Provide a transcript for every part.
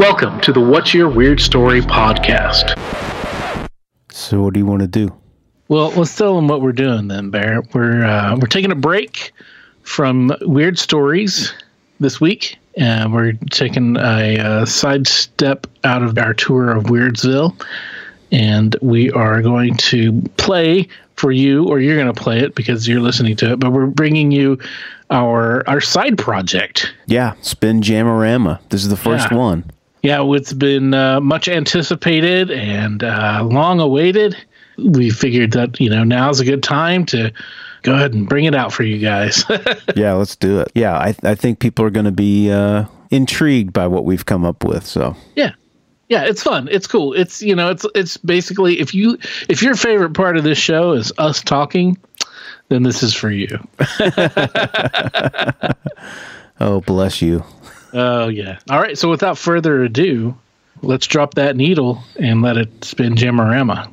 Welcome to the What's Your Weird Story podcast. So, what do you want to do? Well, let's tell them what we're doing then, Bear. We're uh, we're taking a break from weird stories this week, and we're taking a, uh side step out of our tour of Weirdsville, and we are going to play for you, or you're going to play it because you're listening to it. But we're bringing you our our side project. Yeah, Spin Jamorama. This is the first Yeah. one. Yeah, it's been uh, much anticipated and uh, long awaited. We figured that you know now's a good time to go ahead and bring it out for you guys. Yeah, let's do it. Yeah, I, I think people are going to be uh, intrigued by what we've come up with. So, yeah, yeah, it's fun. It's cool. It's you know, it's it's basically if you if your favorite part of this show is us talking, then this is for you. oh, bless you. Oh yeah. All right. So without further ado, let's drop that needle and let it spin Jamorama.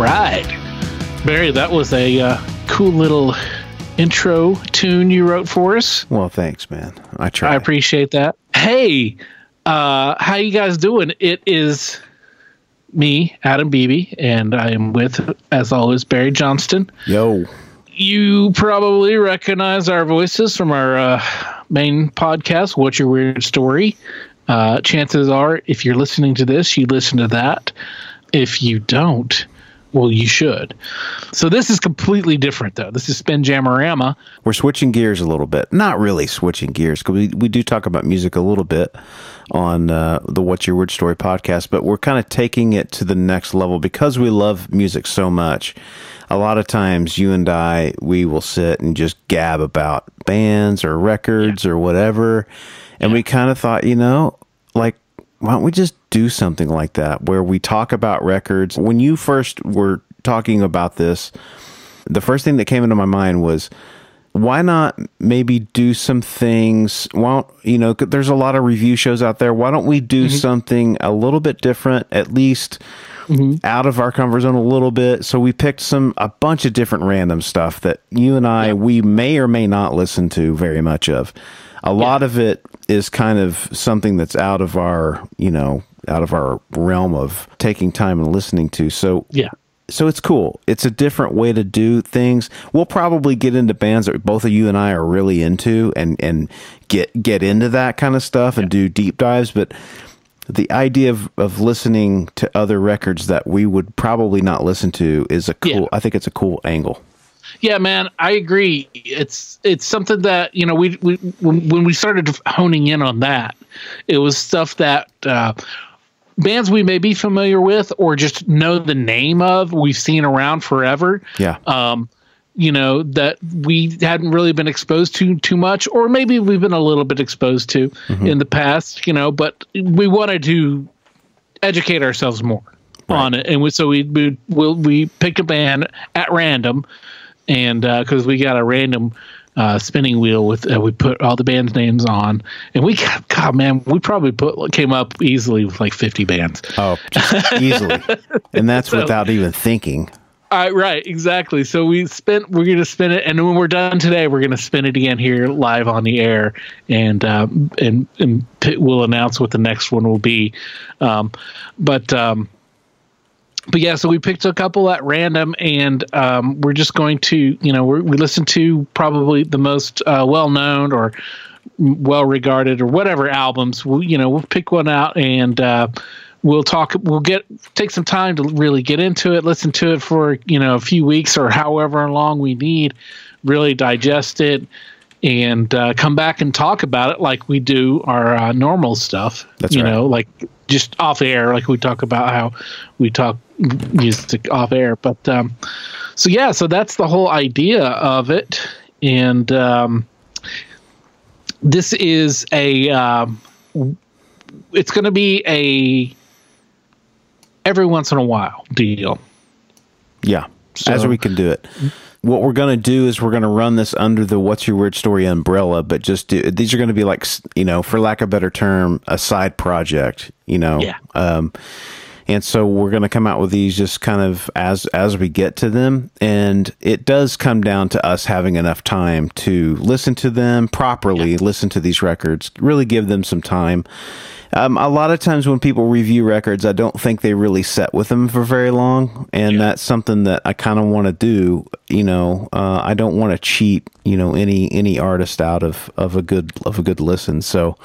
Right. Barry, that was a uh, cool little intro tune you wrote for us. Well, thanks, man. I try. I appreciate that. Hey, uh, how you guys doing? It is me, Adam Beebe, and I am with, as always, Barry Johnston. Yo. You probably recognize our voices from our uh, main podcast, What's Your Weird Story? Uh, chances are, if you're listening to this, you listen to that. If you don't, well, you should. So this is completely different, though. This is Spin Jamorama. We're switching gears a little bit. Not really switching gears because we, we do talk about music a little bit on uh, the What's Your Weird Story podcast, but we're kind of taking it to the next level because we love music so much. A lot of times, you and I, we will sit and just gab about bands or records or whatever. And we kind of thought, you know, like, why don't we just do something like that where we talk about records? When you first were talking about this, the first thing that came into my mind was why not maybe do some things? Why don't you know, there's a lot of review shows out there. Why don't we do mm-hmm. something a little bit different at least mm-hmm. out of our comfort zone a little bit? So we picked some a bunch of different random stuff that you and i we may or may not listen to very much of a lot of it is kind of something that's out of our you know out of our realm of taking time and listening to so Yeah. so it's cool. It's a different way to do things. We'll probably get into bands that both of you and I are really into and and get get into that kind of stuff and do deep dives, but the idea of, of listening to other records that we would probably not listen to is a cool Yeah. I think it's a cool angle. Yeah, man, I agree. It's it's something that you know we we when, when we started honing in on that, it was stuff that uh, bands we may be familiar with or just know the name of, we've seen around forever. Yeah. Um, you know that we hadn't really been exposed to too much, or maybe we've been a little bit exposed to in the past. You know, but we wanted to educate ourselves more on it, and we, so we we we'll, we picked a band at random, and because we got a random uh, spinning wheel with uh, we put all the band's names on, and we got God man, we probably put came up easily with like fifty bands. Oh, easily. And that's So- without even thinking. Uh, right, exactly. So we spent. We're gonna spin it, and when we're done today, we're gonna spin it again here live on the air, and um, and and we'll announce what the next one will be. Um, but um, but yeah, so we picked a couple at random, and um, we're just going to, you know, we're, we listen to probably the most uh, well known or well regarded or whatever albums. We, you know, we'll pick one out and. Uh, we'll talk we'll get take some time to really get into it listen to it for you know a few weeks or however long we need really digest it and uh, come back and talk about it like we do our uh, normal stuff. That's you right. know, like just off air, like we talk about how we talk music off air. But um, so yeah, so that's the whole idea of it, and um, this is a. Um, it's going to be a every once in a while deal. Yeah, So- as we can do it. What we're going to do is we're going to run this under the "What's Your Weird Story" umbrella, but just do, these are going to be like you know, for lack of a better term, a side project. You know, Yeah. Um, and so we're going to come out with these just kind of as as we get to them, and it does come down to us having enough time to listen to them properly, listen to these records, really give them some time. Um, a lot of times when people review records, I don't think they really set with them for very long, and that's something that I kind of want to do. You know, uh, I don't want to cheat. You know, any any artist out of of a good of a good listen. So,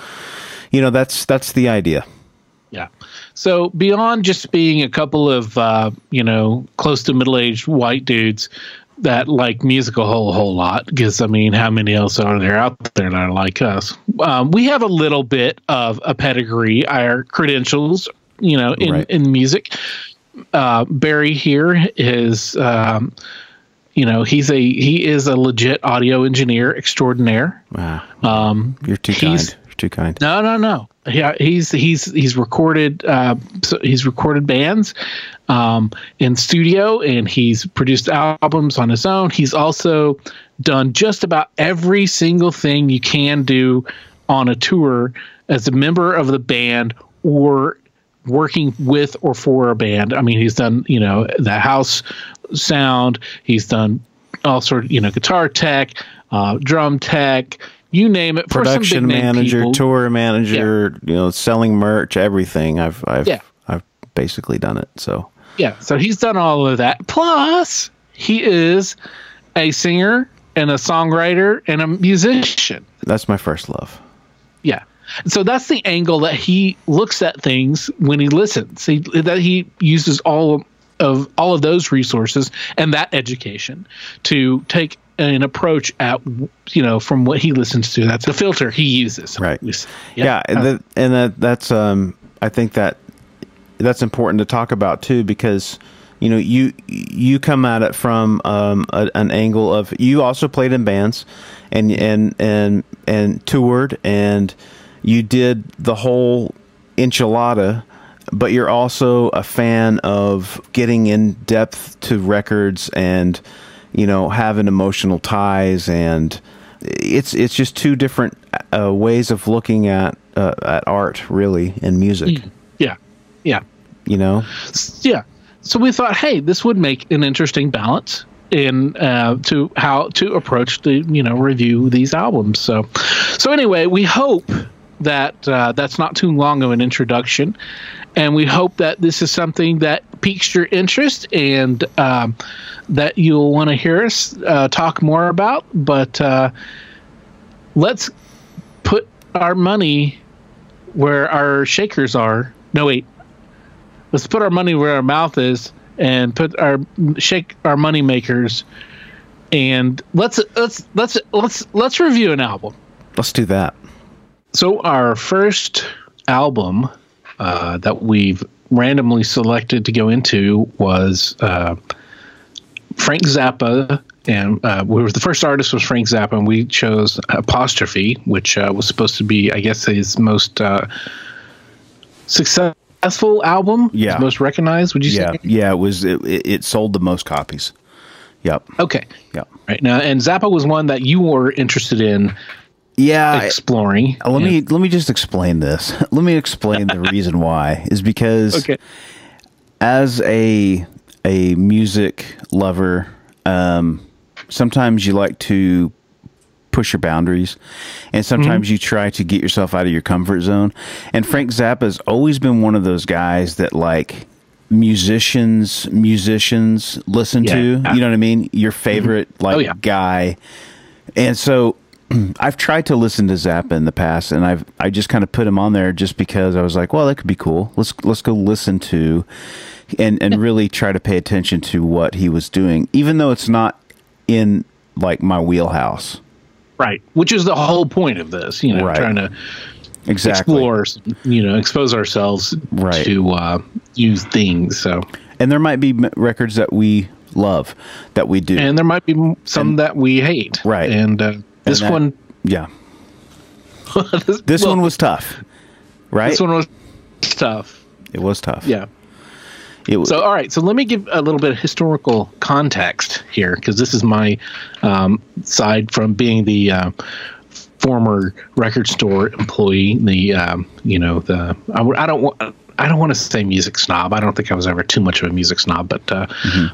you know, that's that's the idea. Yeah. So beyond just being a couple of uh, you know close to middle aged white dudes that like music a whole whole lot, because I mean, how many else are there out there that are like us? Um, we have a little bit of a pedigree, our credentials, you know, in Right. in music. Uh, Barry here is. Um, you know he's a he is a legit audio engineer extraordinaire. Wow, Um, you're too kind. You're too kind. no, no, no. Yeah, he's he's he's recorded uh, so he's recorded bands um, in studio, and he's produced albums on his own. He's also done just about every single thing you can do on a tour as a member of the band or working with or for a band. I mean, he's done you know the house sound. He's done all sort of you know guitar tech, uh, drum tech. You name it. Production manager, tour manager, you know, selling merch, everything. I've I've Yeah. I've basically done it. So Yeah, so he's done all of that. Plus, he is a singer and a songwriter and a musician. that's my first love. Yeah. So that's the angle that he looks at things when he listens. He, that he uses all of all of those resources and that education to take an approach at you know from what he listens to. That's the filter he uses. Right. Yeah, and, Uh, that, and that that's um I think that that's important to talk about too because you know you you come at it from um a, an angle of you also played in bands and and and and toured and you did the whole enchilada but you're also a fan of getting in depth to records and you know having emotional ties and it's it's just two different uh, ways of looking at uh, at art really and music. Yeah. Yeah. you know? Yeah. So we thought hey this would make an interesting balance in uh, to how to approach the you know review these albums. So so anyway we hope that uh, that's not too long of an introduction. And we hope that this is something that piques your interest and um, that you'll want to hear us uh, talk more about. But uh, let's put our money where our shakers are. No wait. Let's put our money where our mouth is and put our shake our money makers. And let's let's let's let's let's review an album. Let's do that so our first album uh, that we've randomly selected to go into was uh, Frank Zappa, and uh, we were the first artist was Frank Zappa, and we chose Apostrophe, which uh, was supposed to be, I guess, his most uh, successful album, Yeah. most recognized. Would you yeah say? yeah it was it, it it sold the most copies yep Okay, yep right now, and Zappa was one that you were interested in yeah exploring. Uh, let me let me just explain this. Let me explain the reason why is because Okay. as a a music lover, um, sometimes you like to push your boundaries, and sometimes you try to get yourself out of your comfort zone. And Frank Zappa's always been one of those guys that like musicians musicians listen Yeah. to. You know what I mean? Your favorite like Oh, yeah. guy, and so I've tried to listen to Zappa in the past, and I've I just kind of put him on there just because I was like, well, that could be cool. Let's let's go listen to, and and really try to pay attention to what he was doing, even though it's not in like my wheelhouse. right. Which is the whole point of this, you know, Right. trying to exactly. explore, you know, expose ourselves Right. to uh, new things. So, And there might be m- records that we love that we do. and there might be some that we hate, Right. And uh, this that- one, yeah. this, This well, one was tough. Right? this one was tough. it was tough. Yeah. It was So, all right. So, let me give a little bit of historical context here, because this is my um, side from being the uh, former record store employee. The um, you know the I, I don't want I don't want to say music snob. I don't think I was ever too much of a music snob, but uh,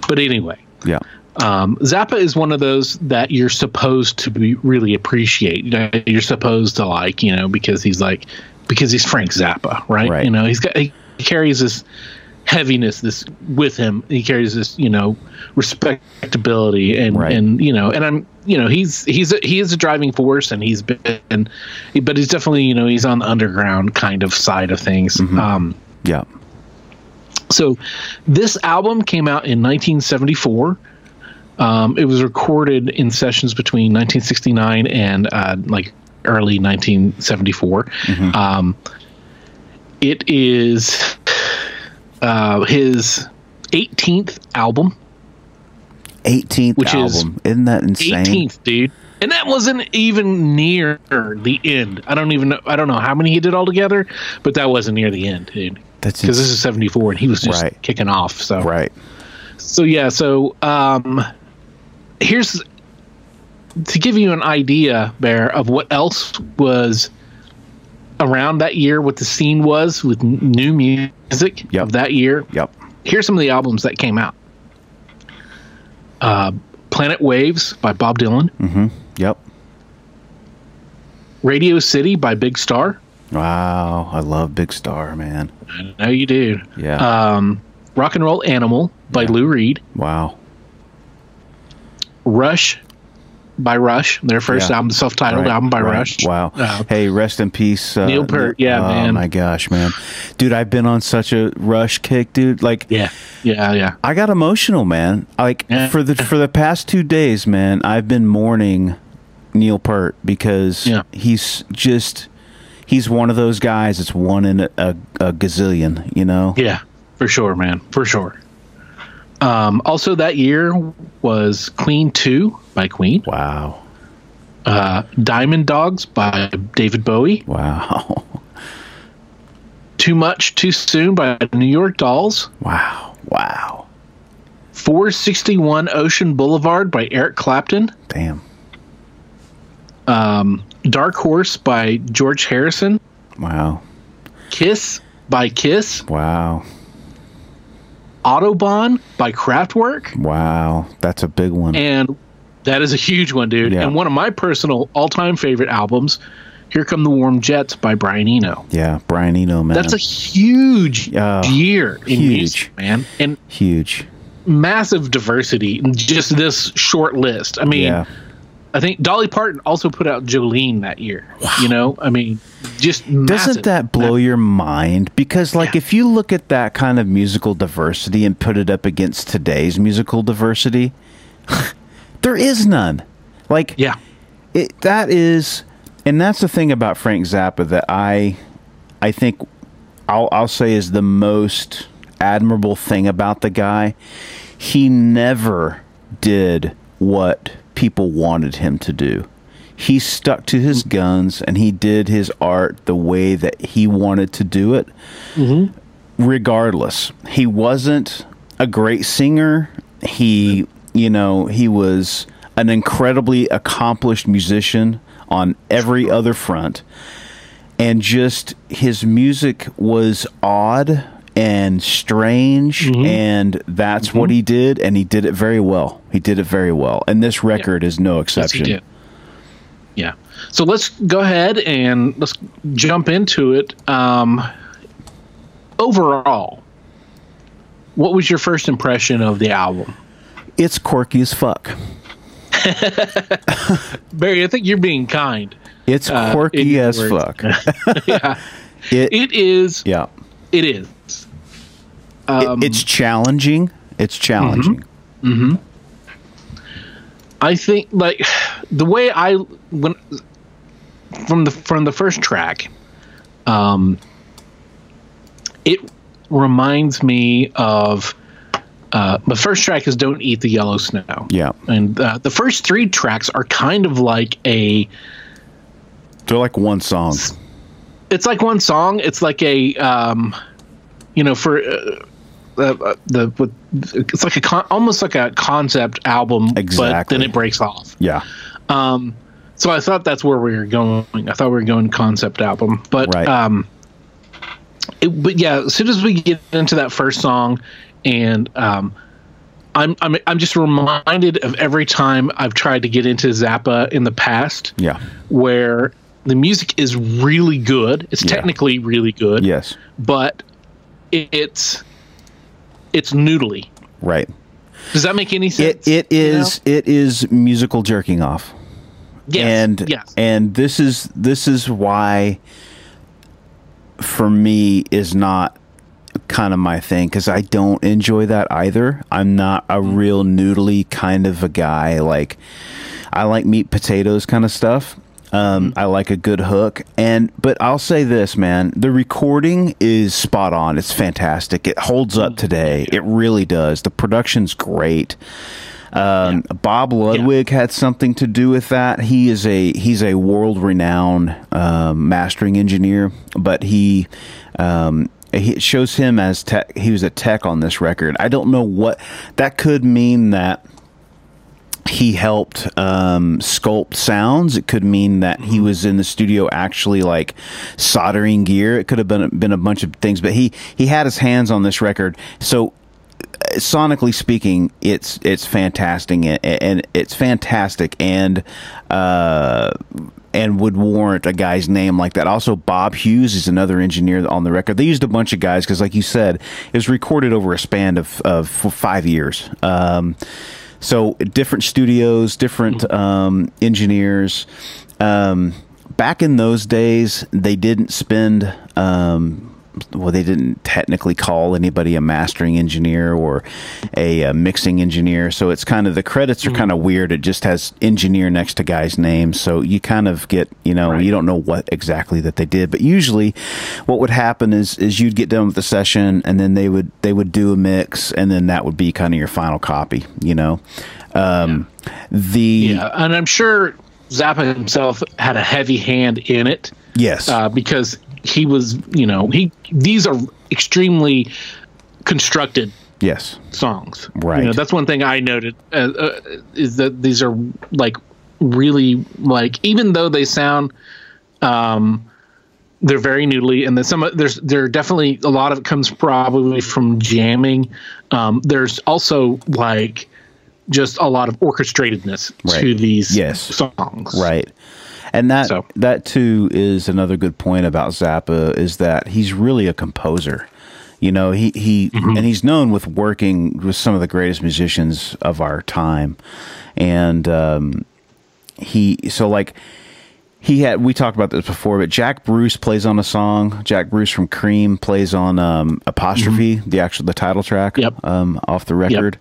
but anyway. yeah. Um, Zappa is one of those that you're supposed to be really appreciate. You know, you're supposed to like, you know, because he's like, because he's Frank Zappa, right? Right. You know, he's got he carries this heaviness this with him. He carries this, you know, respectability and Right. and you know, and I'm, you know, he's he's a, he is a driving force, and he's been, but he's definitely, you know, he's on the underground kind of side of things. Um, Yeah. so this album came out in 1974. Um, it was recorded in sessions between 1969 and uh, like early 1974. Um, it is uh, his 18th album. 18th Which is album. is, not that insane? 18th, dude. And that wasn't even near the end. I don't even know. I don't know how many he did altogether, but that wasn't near the end, dude. That's Because this is 74 and he was just Right. kicking off. So right. So yeah, so um, here's to give you an idea, Bear, of what else was around that year, what the scene was with new music Yep. of that year. Yep. Here's some of the albums that came out: uh, Planet Waves by Bob Dylan, Yep. Radio City by Big Star. Wow. I love Big Star, man. I know you do. Yeah. Um, Rock and Roll Animal by Lou Reed. wow. Rush by Rush, their first Yeah. album, self-titled Right, album by right. Rush. Wow. Uh, hey, rest in peace. Uh, Neil Peart, yeah, oh, man. my gosh, man. Dude, I've been on such a rush kick, dude. Like, Yeah, yeah, yeah. I got emotional, man. Like Yeah. for the for the past two days, man, I've been mourning Neil Peart because Yeah. he's just he's one of those guys. It's one in a, a, a gazillion, you know. Yeah, for sure, man, for sure. Um, also, that year was Queen Two by Queen, Wow, uh, Diamond Dogs by David Bowie, wow, Too Much Too Soon by New York Dolls, wow, wow. 461 Ocean Boulevard by Eric Clapton, Damn. Dark Horse by George Harrison, Wow, Kiss by Kiss, wow, Autobahn by Kraftwerk, wow. That's a big one. and that is a huge one, dude. Yeah. And one of my personal all-time favorite albums, "Here Come the Warm Jets" by Brian Eno. yeah, Brian Eno, man. That's a huge Oh, year in huge. music, man, and huge. massive diversity. in Just this short list. I mean, Yeah, I think Dolly Parton also put out Jolene that year. You know, I mean, just Doesn't massive. that blow your mind? Because, like, Yeah. if you look at that kind of musical diversity and put it up against today's musical diversity, there is none. Like, Yeah, it, that is, and that's the thing about Frank Zappa that I, I think, I'll I'll say is the most admirable thing about the guy. He never did what people wanted him to do. He stuck to his guns and he did his art the way that he wanted to do it. Mm-hmm. Regardless, he wasn't a great singer. He, you know, he was an incredibly accomplished musician on every other front. And just his music was odd and strange and that's what he did and he did it very well. He did it very well. And this record is no exception. did. Yeah. So let's go ahead and let's jump into it. Um, overall, what was your first impression of the album? It's quirky as fuck. Barry, I think you're being kind. It's Uh, quirky your as words. fuck. yeah. It, It is. yeah. It is. It- it's challenging. It's challenging. I think like the way I when from the from the first track, um, it reminds me of uh, the first track is "Don't Eat the Yellow Snow." Yeah. and uh, the first three tracks are kind of like a. They're like one song. It's like one song. It's like a, um, you know, for. Uh, uh, the with it's like a con- almost like a concept album, but then it breaks off. Yeah. Um, so I thought that's where we were going. I thought we were going concept album, but Right. um, it, but yeah, as soon as we get into that first song, and um, I'm I'm I'm just reminded of every time I've tried to get into Zappa in the past, Yeah. where the music is really good. It's Yeah. technically really good, Yes. but it, it's it's noodly. Right. Does that make any sense? It it you is it is musical jerking off. Yes. and yes. and this is this is why for me is not kind of my thing because I don't enjoy that either. I'm not a Mm. real noodly kind of a guy. Like I like meat potatoes kind of stuff. Um, I like a good hook, and but I'll say this, man: the recording is spot on. It's fantastic. It holds up today. It really does. The production's great. Um, Bob Ludwig had something to do with that. He is a he's a world renowned um, mastering engineer, but he um, he it shows him as tech. He was a tech on this record. I don't know what that could mean. That he helped um, sculpt sounds. It could mean that he was in the studio actually like soldering gear. It could have been been a bunch of things, but he he had his hands on this record. So sonically speaking, it's it's fantastic and, and it's fantastic and uh, and would warrant a guy's name like that. Also, Bob Hughes is another engineer on the record. They used a bunch of guys because, like you said, it was recorded over a span of of five years. Um, so different studios, different um, engineers. Um, back in those days, they didn't spend. Um, well, they didn't technically call anybody a mastering engineer or a, uh mixing engineer. So it's kind of the credits are kind of weird. It just has engineer next to guy's name. So you kind of get, you know, you don't know what exactly that they did. But usually, what would happen is is you'd get done with the session, and then they would they would do a mix, and then that would be kind of your final copy. You know, um, the Yeah, and I'm sure Zappa himself had a heavy hand in it yes, uh, because he was, you know, he these are extremely constructed yes, songs. Right. You know, that's one thing I noted uh, uh, is that these are like really like even though they sound um they're very noodly and then some there's there are definitely a lot of it comes probably from jamming um there's also like just a lot of orchestratedness Right. to these Yes. songs Right. And that So- that too is another good point about Zappa is that he's really a composer. You know, he he Mm-hmm. and he's known with working with some of the greatest musicians of our time. And um he so like he had we talked about this before, but Jack Bruce plays on a song. Jack Bruce from Cream plays on um apostrophe, the actual the title track Mm-hmm. Yep. um off the record.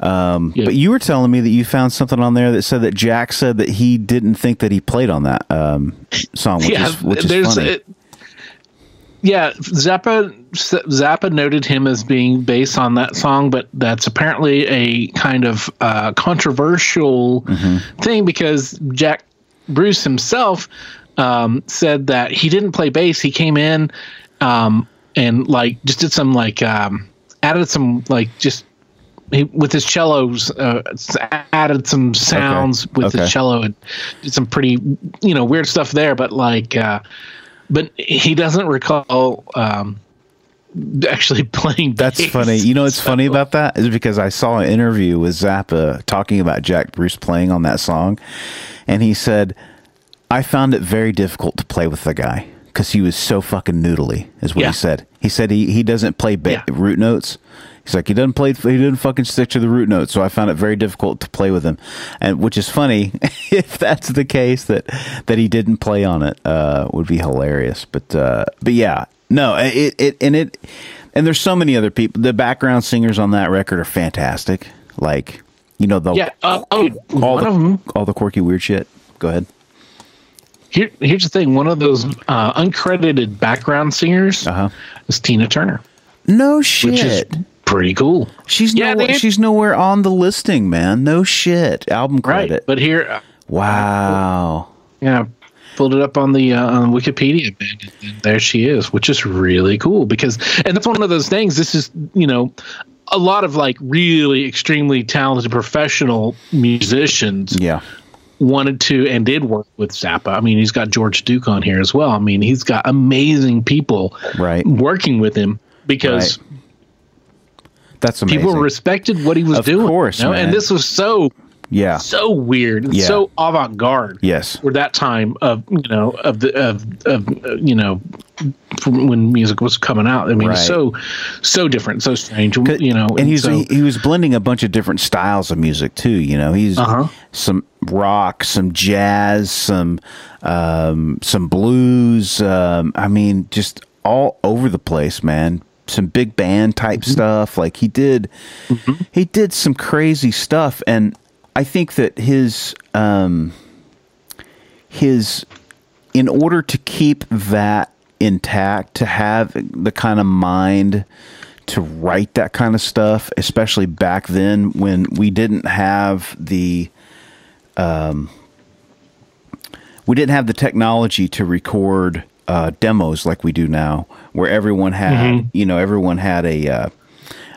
Um, Yep. But you were telling me that you found something on there that said that Jack said that he didn't think that he played on that um, song, which yeah, is which is funny. it- yeah, Zappa Zappa noted him as being based on that song, but that's apparently a kind of uh, controversial Mm-hmm. thing because Jack Bruce himself um, said that he didn't play bass. He came in um, and like just did some like um, added some like just he, with his cellos uh, added some sounds with Okay. his cello and did some pretty you know weird stuff there but like uh but he doesn't recall um actually playing That's bass. funny. You know what's So- funny about that is because I saw an interview with Zappa talking about Jack Bruce playing on that song, and he said, "I found it very difficult to play with the guy because he was so fucking noodly." Is what Yeah. he said. He said he he doesn't play ba- Yeah. root notes. He's like he doesn't play. He didn't fucking stick to the root notes, so I found it very difficult to play with him. And which is funny if that's the case that that he didn't play on it uh, would be hilarious. But uh, but yeah, no, it it and it and there's so many other people. The background singers on that record are fantastic. Like You know the Yeah. Uh, oh, all the of them. all the quirky weird shit. Go ahead. Here, here's the thing. One of those uh, uncredited background singers Uh-huh. is Tina Turner, No which shit. is pretty cool. she's Yeah, nowhere, dude. she's nowhere on the listing, man. No shit. Album credit. Right. But here, uh, wow. yeah, pulled it up on the uh, on Wikipedia, and and there she is, which is really cool because, and that's one of those things. This is you know, a lot of like really extremely talented professional musicians Yeah. wanted to and did work with Zappa. I mean, he's got George Duke on here as well. I mean, he's got amazing people Right. working with him because That's amazing. people respected what he was Of doing. Of course, you know? and this was so yeah. so weird, and Yeah. so avant garde. Yes. for that time of you know of the of, of you know when music was coming out. I mean, Right. so so different, so strange. You know, and he's so, he, he was blending a bunch of different styles of music too. You know, he's Uh-huh. some rock, some jazz, some um, some blues. Um, I mean, just all over the place, man. Some big band type Mm-hmm. stuff. Like he did, he did some crazy stuff, and I think that his um, his in order to keep that intact, to have the kind of mind to write that kind of stuff, especially back then when we didn't have the um, we didn't have the technology to record uh, demos like we do now, where everyone had you know everyone had a uh,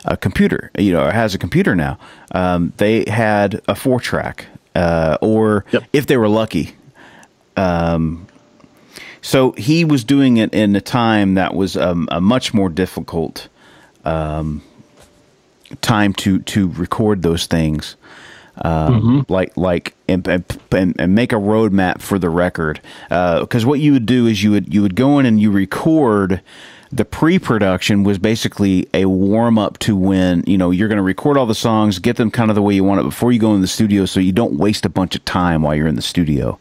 a computer, you know, or has a computer now. Um, they had a four track, uh, or Yep. if they were lucky. Um, so he was doing it in a time that was um, a much more difficult um, time to to record those things. Um, like like and, and, and make a roadmap for the record because what you would do is you would you would go in and you record the pre-production was basically a warm-up to when you know you're going to record all the songs get them kind of the way you want it before you go in the studio so you don't waste a bunch of time while you're in the studio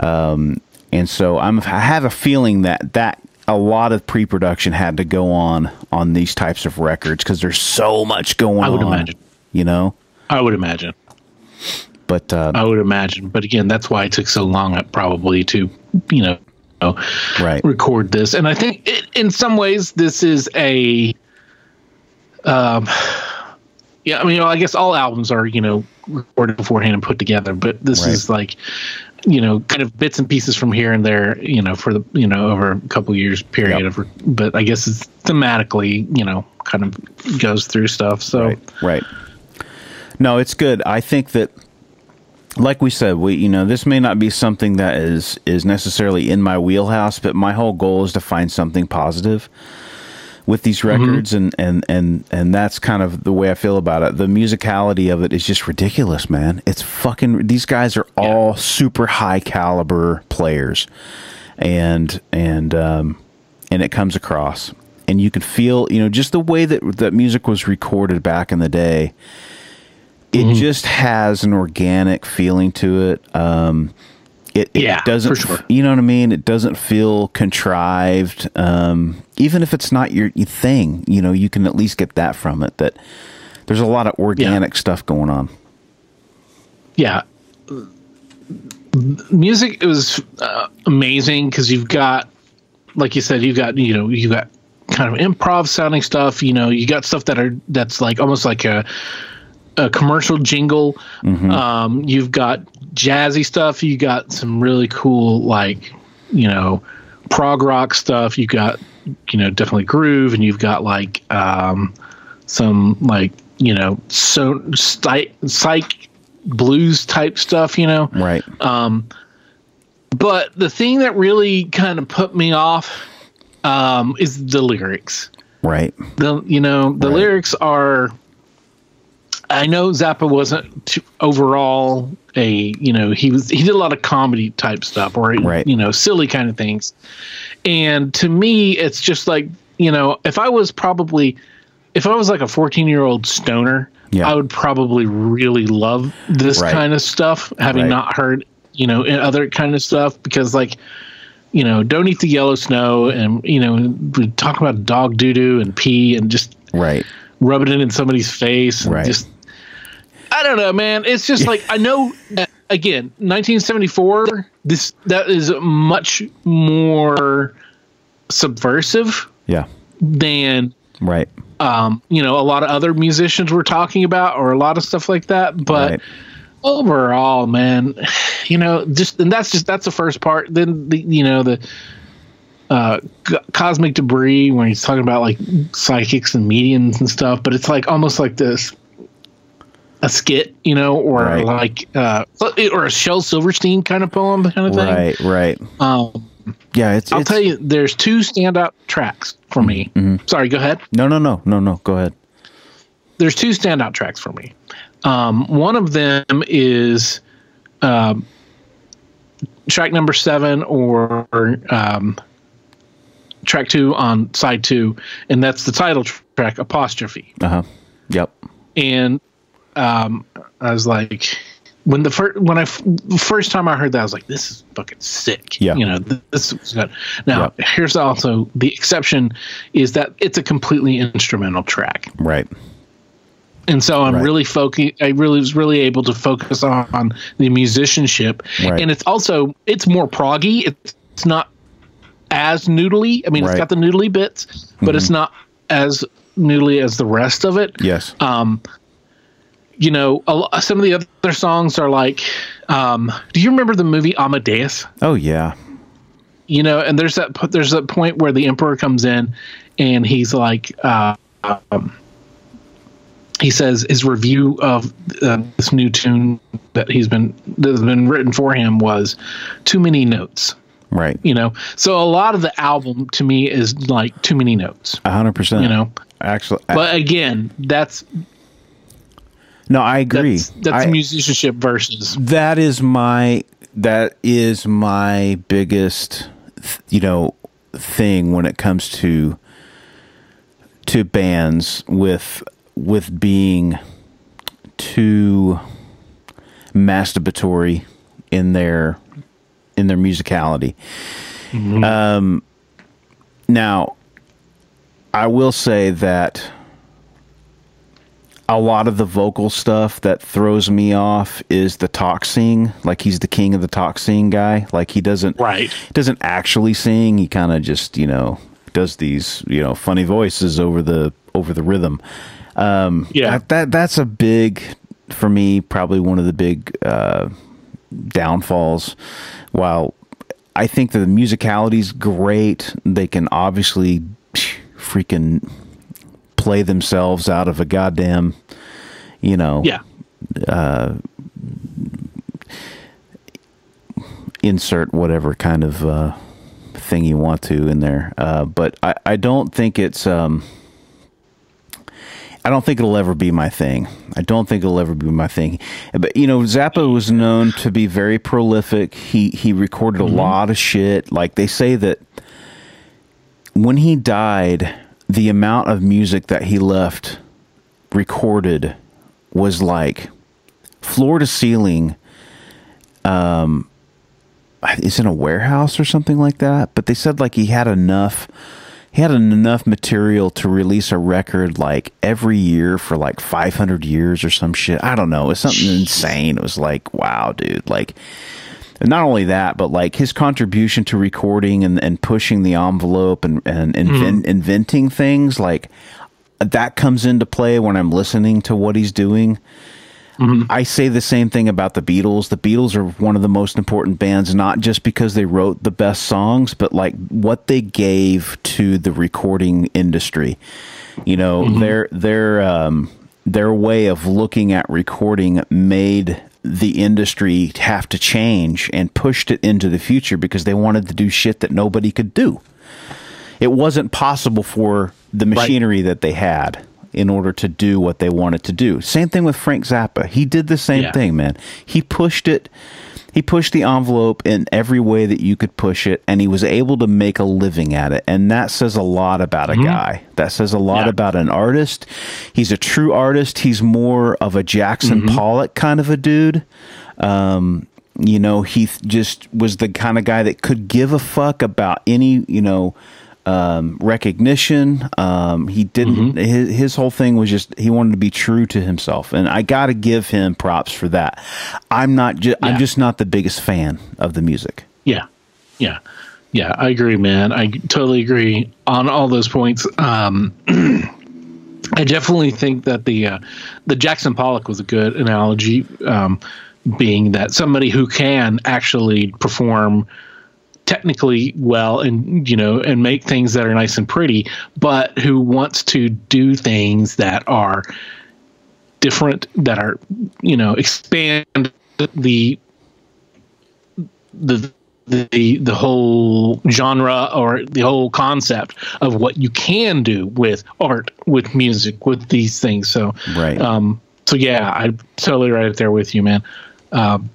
um, and so I'm I have a feeling that that a lot of pre-production had to go on on these types of records because there's so much going on I would imagine. you know I would imagine. but uh, I would imagine. But again, that's why it took so long, uh, probably, to you know, right record this. And I think it, in some ways, this is a, um, yeah. I mean, you know, I guess all albums are you know recorded beforehand and put together, but this Right. is like, you know, kind of bits and pieces from here and there, you know, for the you know over a couple years period Yep. of. But I guess it's thematically, you know, kind of goes through stuff. So. Right. Right. No, it's good. I think that like we said, we you know, this may not be something that is is necessarily in my wheelhouse, but my whole goal is to find something positive with these records and and and and that's kind of the way I feel about it. The musicality of it is just ridiculous, man. It's fucking these guys are all super high caliber players. And and um and it comes across and you can feel, you know, just the way that that music was recorded back in the day it just has an organic feeling to it. Um, it, it Yeah, doesn't, sure. you know what I mean? It doesn't feel contrived. Um, even if it's not your, your thing, you know, you can at least get that from it. That there's a lot of organic stuff going on. yeah music was uh, amazing because you've got like you said you've got you know you got kind of improv sounding stuff you know you got stuff that are that's like almost like a a commercial jingle um you've got jazzy stuff you got some really cool like you know prog rock stuff you got you know definitely groove and you've got like um some like you know so psych, psych blues type stuff you know Right. Um, but the thing that really kind of put me off um, is the lyrics. right. The you know the Right. lyrics are. I know Zappa wasn't too, overall a you know he was he did a lot of comedy type stuff or Right. you know silly kind of things, and to me it's just like you know if I was probably if I was like a 14 year old stoner, Yeah. I would probably really love this Right. kind of stuff, having Right. not heard, you know, other kind of stuff because like, you know, don't eat the yellow snow and, you know, we talk about dog doo doo and pee and just Right. rub it in somebody's face Right. just, I don't know, man. It's just like I know. Again, 1974. This that is much more subversive Yeah. than Right. um, you know a lot of other musicians were talking about, or a lot of stuff like that. But Right. overall, man, you know, just and that's just that's the first part. Then the you know the uh, c- cosmic debris when he's talking about like psychics and mediums and stuff, but it's like almost like this a skit, you know, or Right. like uh, or a Shel Silverstein kind of poem kind of thing. Right. Right. Um, Yeah. It's. I'll it's, tell you, there's two standout tracks for me. Sorry, go ahead. No. No. No. No. No. Go ahead. there's two standout tracks for me. Um, one of them is um, track number seven or um, track two on side two, and that's the title tr- track, Apostrophe. Uh huh. Yep. And um, I was like, when the first when I f- first time I heard that, I was like, this is fucking sick. Yeah. you know, this is good. Now, Yeah. here's also the exception is that it's a completely instrumental track Right. and so I'm Right. really focus. I really was really able to focus on, on the musicianship, Right. and it's also it's more proggy. It's, it's not as noodly. I mean, Right. it's got the noodly bits, but it's not as noodly as the rest of it. Yes. Um, you know, a, some of the other songs are like, um, do you remember the movie Amadeus? oh yeah. you know and there's that there's that point where the emperor comes in and he's like uh, um, he says his review of uh, this new tune that he's been that's been written for him was too many notes Right. you know so a lot of the album to me is like too many notes A hundred percent. you know Actually. I- but again that's no, I agree. that's, that's I- musicianship versus that is my that is my biggest you know thing when it comes to to bands with with being too masturbatory in their in their musicality. Um now i will say that a lot of the vocal stuff that throws me off is the talk sing. Like he's the king of the talk sing guy. Like he doesn't Right. doesn't actually sing. He kind of just you know does these you know funny voices over the over the rhythm. Um, Yeah. that, that that's a big for me. Probably one of the big uh, downfalls. While I think that the musicality's great, they can obviously freaking play themselves out of a goddamn, you know, yeah insert whatever kind of uh, thing you want to in there. Uh, but I, I don't think it's. Um, I don't think it'll ever be my thing. I don't think it'll ever be my thing. But you know, Zappa was known to be very prolific. He he recorded a lot of shit. Like they say that when he died, the amount of music that he left recorded was like floor to ceiling Um, is in a warehouse or something like that. But they said like he had enough, he had enough material to release a record like every year for like 500 years or some shit. I don't know. It was something insane. It was like, wow, dude. Like, and not only that, but like his contribution to recording and, and pushing the envelope and, and hmm. invent, inventing things like that comes into play when I'm listening to what he's doing. Mm-hmm. I say the same thing about the Beatles. The Beatles are one of the most important bands, not just because they wrote the best songs, but like what they gave to the recording industry. You know, mm-hmm. their their um, their way of looking at recording made the industry have to change and pushed it into the future because they wanted to do shit that nobody could do. It wasn't possible for the machinery that they had in order to do what they wanted to do. Same thing with Frank Zappa. He did the same Yeah. thing, man. He pushed it he pushed the envelope in every way that you could push it and he was able to make a living at it. And that says a lot about a guy. That says a lot Yeah. about an artist. He's a true artist. He's more of a jackson pollock kind of a dude. Um, you know he th- just was the kind of guy that could give a fuck about any you know um, recognition. Um, he didn't. Mm-hmm. His, his whole thing was just he wanted to be true to himself, and I got to give him props for that. I'm not. Ju- I'm just not the biggest fan of the music. Yeah, yeah, yeah. I agree, man. I totally agree on all those points. Um, I definitely think that the uh, the Jackson Pollock was a good analogy, um, being that somebody who can actually perform technically well and you know and make things that are nice and pretty, but who wants to do things that are different, that are you know expand the the the the whole genre or the whole concept of what you can do with art, with music, with these things. So Right. Um, so yeah, I'm totally right there with you, man. Um,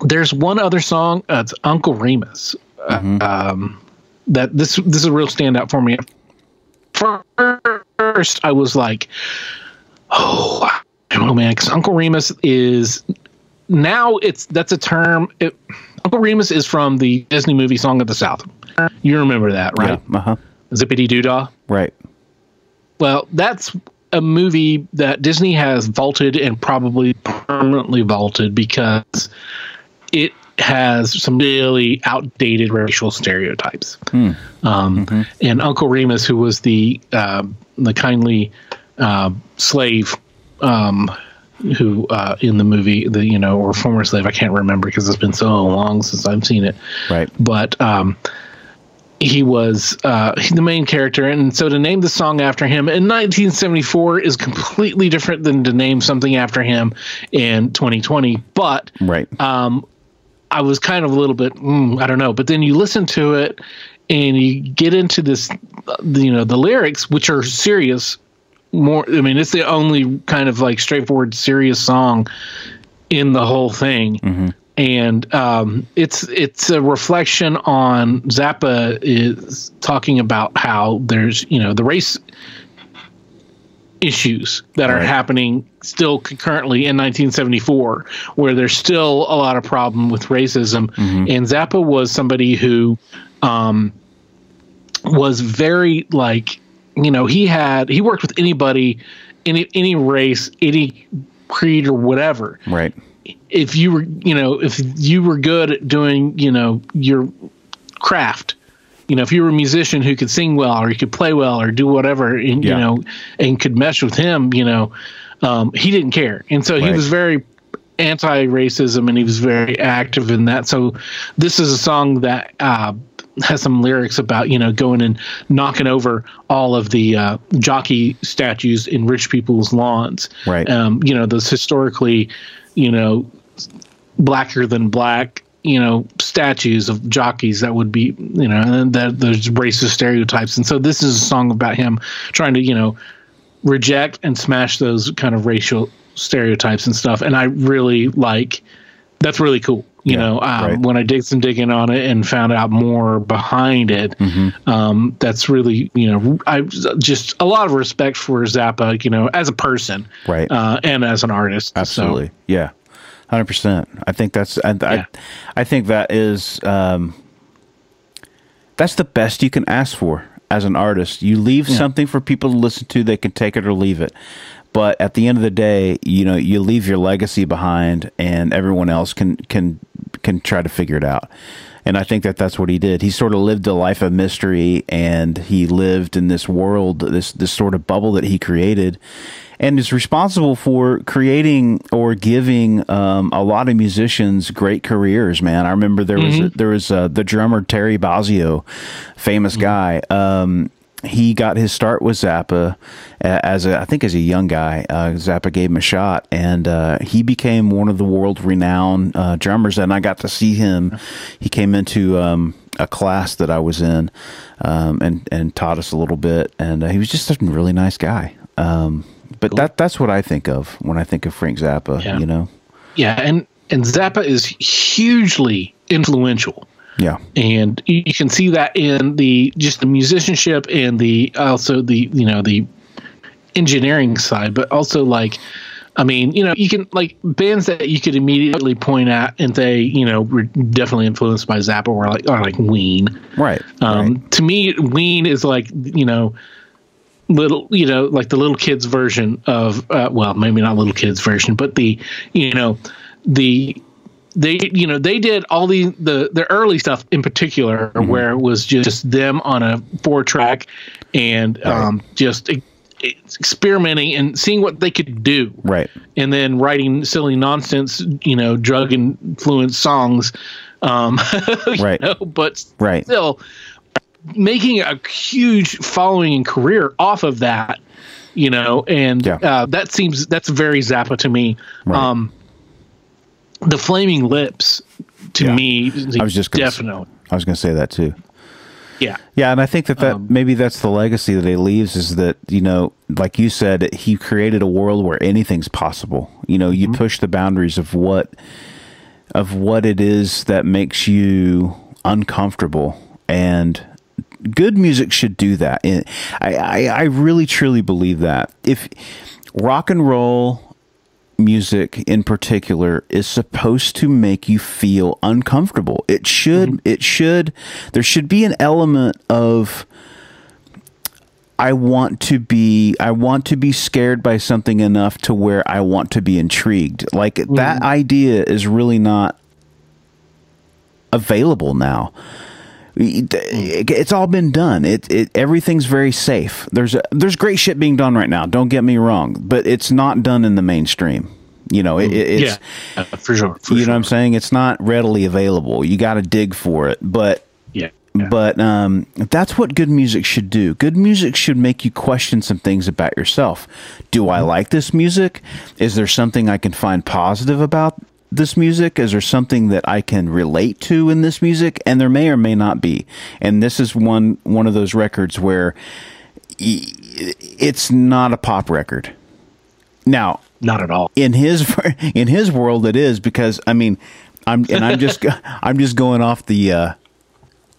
there's one other song. Uh, it's Uncle Remus. Uh, um, that this this is a real standout for me. First, I was like, oh, I don't know, man, because Uncle Remus is now it's that's a term. It, Uncle Remus is from the Disney movie Song of the South. You remember that, right? Yeah. Uh huh. Zippity doo dah. Right. Well, that's a movie that Disney has vaulted and probably permanently vaulted because it has some really outdated racial stereotypes. Um, And Uncle Remus, who was the uh, the kindly uh, slave um, who uh, in the movie, the you know, or former slave, I can't remember because it's been so long since I've seen it Right. but um, he was uh, the main character, and so to name the song after him in 1974 is completely different than to name something after him in 2020. But Right. um, I was kind of a little bit, mm, I don't know. But then you listen to it, and you get into this, uh, you know, the lyrics, which are serious. More, I mean, it's the only kind of like straightforward, serious song in the whole thing and um, it's it's a reflection on Zappa is talking about how there's you know the race issues that are Right. happening still concurrently in 1974 where there's still a lot of problem with racism and Zappa was somebody who um, was very like you know he had he worked with anybody any any race any creed or whatever Right. if you were you know if you were good at doing you know your craft you know if you were a musician who could sing well or you could play well or do whatever and Yeah. you know and could mesh with him you know um, he didn't care and so he was very anti-racism and he was very active in that so this is a song that uh, has some lyrics about you know going and knocking over all of the uh, jockey statues in rich people's lawns Right. um, you know those historically you know blacker than black you know statues of jockeys that would be you know and that there's racist stereotypes and so this is a song about him trying to you know reject and smash those kind of racial stereotypes and stuff and i really like that's really cool you Yeah, know um, right. when i did some digging on it and found out more behind it um, that's really you know i just a lot of respect for zappa you know as a person Right. uh, and as an artist So, Absolutely. Yeah. Hundred percent. I think that's. I, Yeah. I, I think that is. Um, that's the best you can ask for as an artist. You leave something for people to listen to. They can take it or leave it. But at the end of the day, you know, you leave your legacy behind, and everyone else can can can try to figure it out. And I think that that's what he did. He sort of lived a life of mystery, and he lived in this world, this this sort of bubble that he created, and is responsible for creating or giving um, a lot of musicians great careers. Man, I remember there was a, there was uh the drummer Terry Bozzio, famous guy. Um, he got his start with Zappa as a, I think as a young guy. Uh, Zappa gave him a shot, and uh, he became one of the world renowned uh, drummers. And I got to see him. He came into um, a class that I was in, um, and and taught us a little bit. And uh, he was just a really nice guy. Um, but that that's what I think of when I think of Frank Zappa. Yeah. You know, yeah and and zappa is hugely influential yeah, and you can see that in the just the musicianship and the also the you know the engineering side but also like I mean, you know, you can like bands that you could immediately point at and say, you know, were definitely influenced by Zappa or like or like Ween. Right. Um, right. To me, Ween is like you know, little you know, like the little kids version of uh, well, maybe not little kids version, but the you know, the they you know they did all the the the early stuff in particular Mm-hmm. where it was just them on a four track and um, just e- experimenting and seeing what they could do Right. and then writing silly nonsense you know drug influenced songs um Right. know, but Right. still making a huge following and career off of that you know and Yeah. uh, that seems that's very zappa to me Right. um the flaming lips to Yeah. me I was just gonna definitely I was going to say that too. yeah Yeah, and I think that, that Um, maybe that's the legacy that he leaves is that, you know, like you said, he created a world where anything's possible. You know, Mm-hmm. you push the boundaries of what of what it is that makes you uncomfortable and good music should do that. I, I, I really truly believe that. If rock and roll music in particular is supposed to make you feel uncomfortable. It should mm-hmm. it should there should be an element of I want to be I want to be scared by something enough to where I want to be intrigued. Like that mm-hmm. idea is really not available now. It- It's all been done. It, it everything's very safe. There's a, there's great shit being done right now. Don't get me wrong, but it's not done in the mainstream. You know, it, it- it's yeah uh, for sure for you sure. know what I'm saying. It's not readily available. You got to dig for it. But yeah but um, that's what good music should do. Good music should make you question some things about yourself. Do I like this music? Is there something I can find positive about this music? Is there something that I can relate to in this music? And there may or may not be. And this is one one of those records where it's not a pop record. Now, not at all in his in his world it is because I mean I'm and I'm just I'm just going off the uh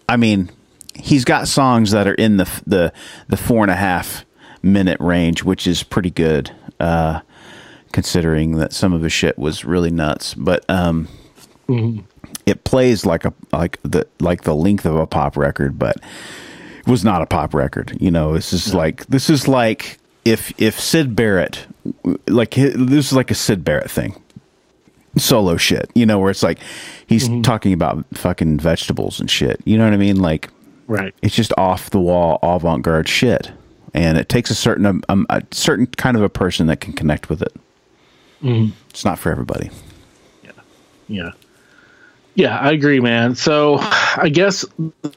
I mean he's got songs that are in the the the four and a half minute range which is pretty good uh considering that some of his shit was really nuts but um it plays like a like the like the length of a pop record but it was not a pop record you know? This is like this is like if if sid barrett like this is like a sid barrett thing. Solo shit you know where it's like he's talking about fucking vegetables and shit you know what i mean? Like right. it's just off the wall avant-garde shit and it takes a certain um, um, a certain kind of a person that can connect with it it's not for everybody Yeah. Yeah. Yeah, I agree, man. So I guess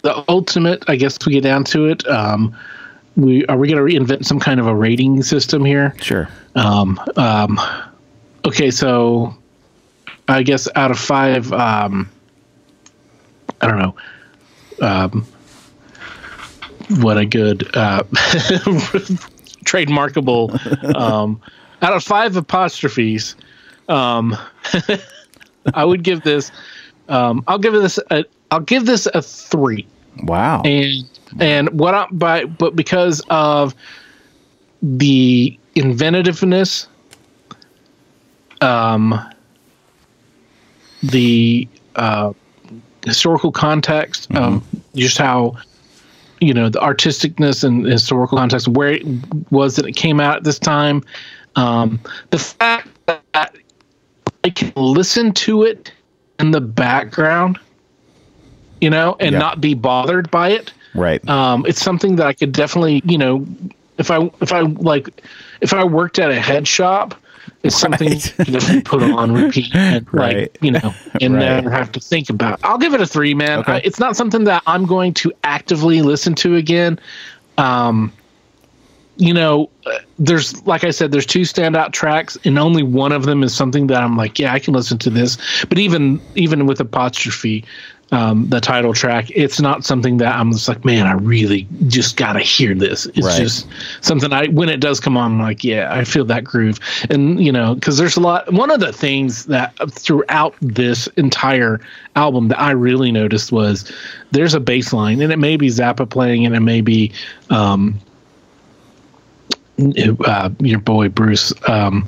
the ultimate, I guess we get down to it. Um, we are we going to reinvent some kind of a rating system here? sure Um, um, okay, so I guess out of five, um, I don't know, um, what a good uh, trademarkable. Um, out of five apostrophes, um, I would give this. Um, I'll give this. A, I'll give this a three wow and and what I by but because of the inventiveness um the uh historical context um just how you know the artisticness and historical context where it was that it came out at this time um the fact that i can listen to it in the background you know and not be bothered by it right um, it's something that I could definitely, you know, if I if I like if I worked at a head shop, it's something Right. to definitely put on repeat and Right. like you know and Right. never have to think about. I'll give it a three, man. Okay. I, it's not something that I'm going to actively listen to again. Um, you know, there's like I said, there's two standout tracks, and only one of them is something that I'm like, yeah, I can listen to this. But even even with apostrophe, um, the title track, it's not something that I'm just like, man, I really just gotta hear this. It's Right. just something I when it does come on, I'm like, yeah, I feel that groove, and you know, because there's a lot. One of the things that throughout this entire album that I really noticed was there's a bass line, and it may be Zappa playing, and it may be. Um, uh, your boy Bruce um,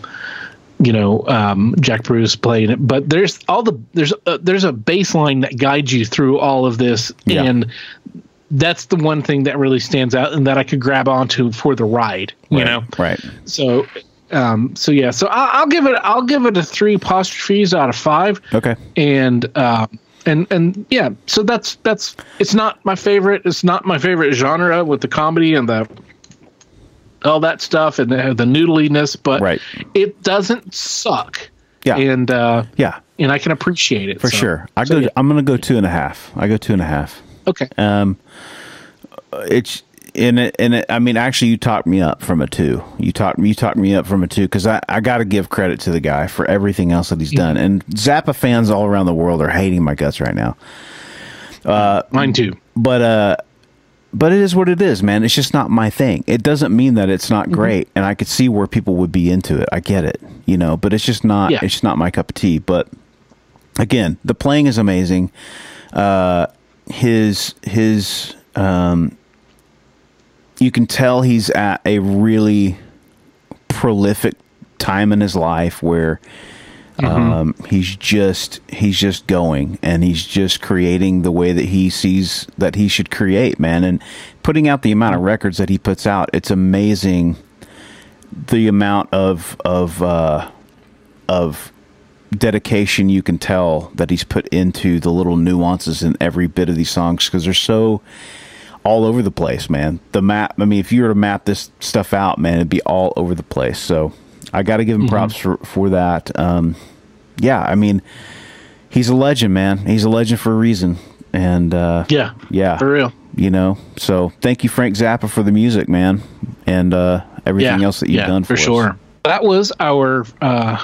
you know um, Jack Bruce playing it. But there's all the there's a, there's a baseline that guides you through all of this, Yeah. and that's the one thing that really stands out and that I could grab onto for the ride. You Right, know, right. so. Um, so yeah, so I'll, I'll give it. I'll give it a three apostrophes out of five Okay. and um, and and yeah, so that's that's it's not my favorite. It's not my favorite genre with the comedy and the all that stuff and the, the noodliness, but Right. it doesn't suck. Yeah. and uh, Yeah, and I can appreciate it for so- sure. I so go. yeah. I'm gonna go two and a half. I go two and a half. Okay, Um, it's in it, and it, I mean, actually, you talked me up from a two. You talked you talked me up from a two because I, I got to give credit to the guy for everything else that he's done. And Zappa fans all around the world are hating my guts right now. mine too. But uh, but it is what it is, man. It's just not my thing. It doesn't mean that it's not great, and I could see where people would be into it. I get it, you know, but it's just not. Yeah. It's just not my cup of tea. But again, the playing is amazing. Uh, his his um, you can tell he's at a really prolific time in his life where um, he's just he's just going and he's just creating the way that he sees that he should create, man, and putting out the amount of records that he puts out. It's amazing the amount of of uh, of dedication you can tell that he's put into the little nuances in every bit of these songs because they're so all over the place, man. The map, I mean, if you were to map this stuff out, man, it'd be all over the place. So I got to give him props for, for that. Um, yeah, I mean, he's a legend, man. He's a legend for a reason. And uh, Yeah, yeah, for real. you know, so thank you, Frank Zappa, for the music, man, and uh, everything yeah, else that you've yeah, done for, us. for us. sure. That was our uh,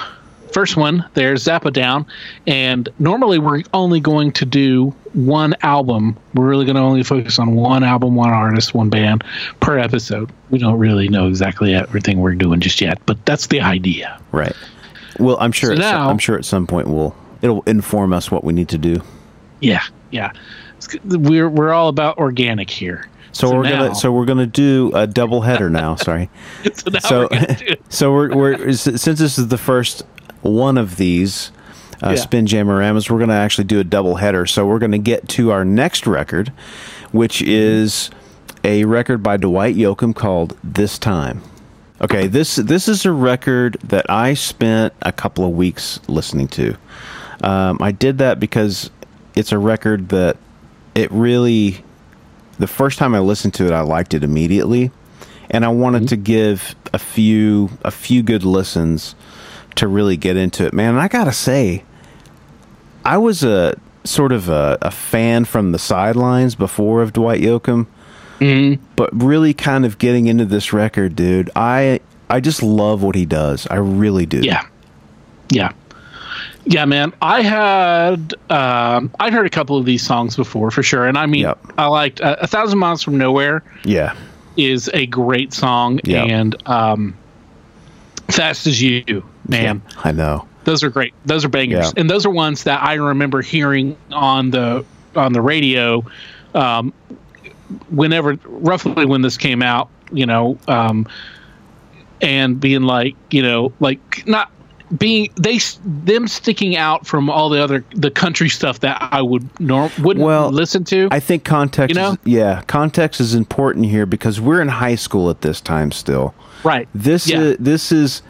first one. There's Zappa Down, and normally we're only going to do one album. We're really going to only focus on one album, one artist, one band per episode. We don't really know exactly everything we're doing just yet, but that's the idea. Right. Well, I'm sure. So at some- I'm sure at some point we'll it'll inform us what we need to do. Yeah, yeah. We're we're all about organic here. So, we're now- gonna so we're gonna do a double header now. Sorry. so now so we're so we're we're since this is the first one of these uh, Yeah. spin jamoramas, we're gonna actually do a double header. So we're gonna get to our next record, which is a record by Dwight Yoakam called "This Time." Okay, this this is a record that I spent a couple of weeks listening to. Um, I did that because it's a record that it really. The first time I listened to it, I liked it immediately, and I wanted to give a few a few good listens to really get into it. Man, I gotta say, I was a sort of a, a fan from the sidelines before of Dwight Yoakam but really kind of getting into this record, dude. I I just love what he does. I really do. Yeah. Yeah. Yeah, man. I had um, I'd heard a couple of these songs before for sure, and I mean, Yep. I liked uh, "A Thousand Miles from Nowhere" Yeah. is a great song, Yep. and um, "Fast as You," man, I know. those are great. Those are bangers, Yeah. and those are ones that I remember hearing on the on the radio. Um, whenever, roughly when this came out, you know, um, and being like, you know, like not being they them sticking out from all the other the country stuff that I would norm wouldn't Well, listen to. I think context You know? is, yeah, context is important here because we're in high school at this time still. right. This Yeah. is this is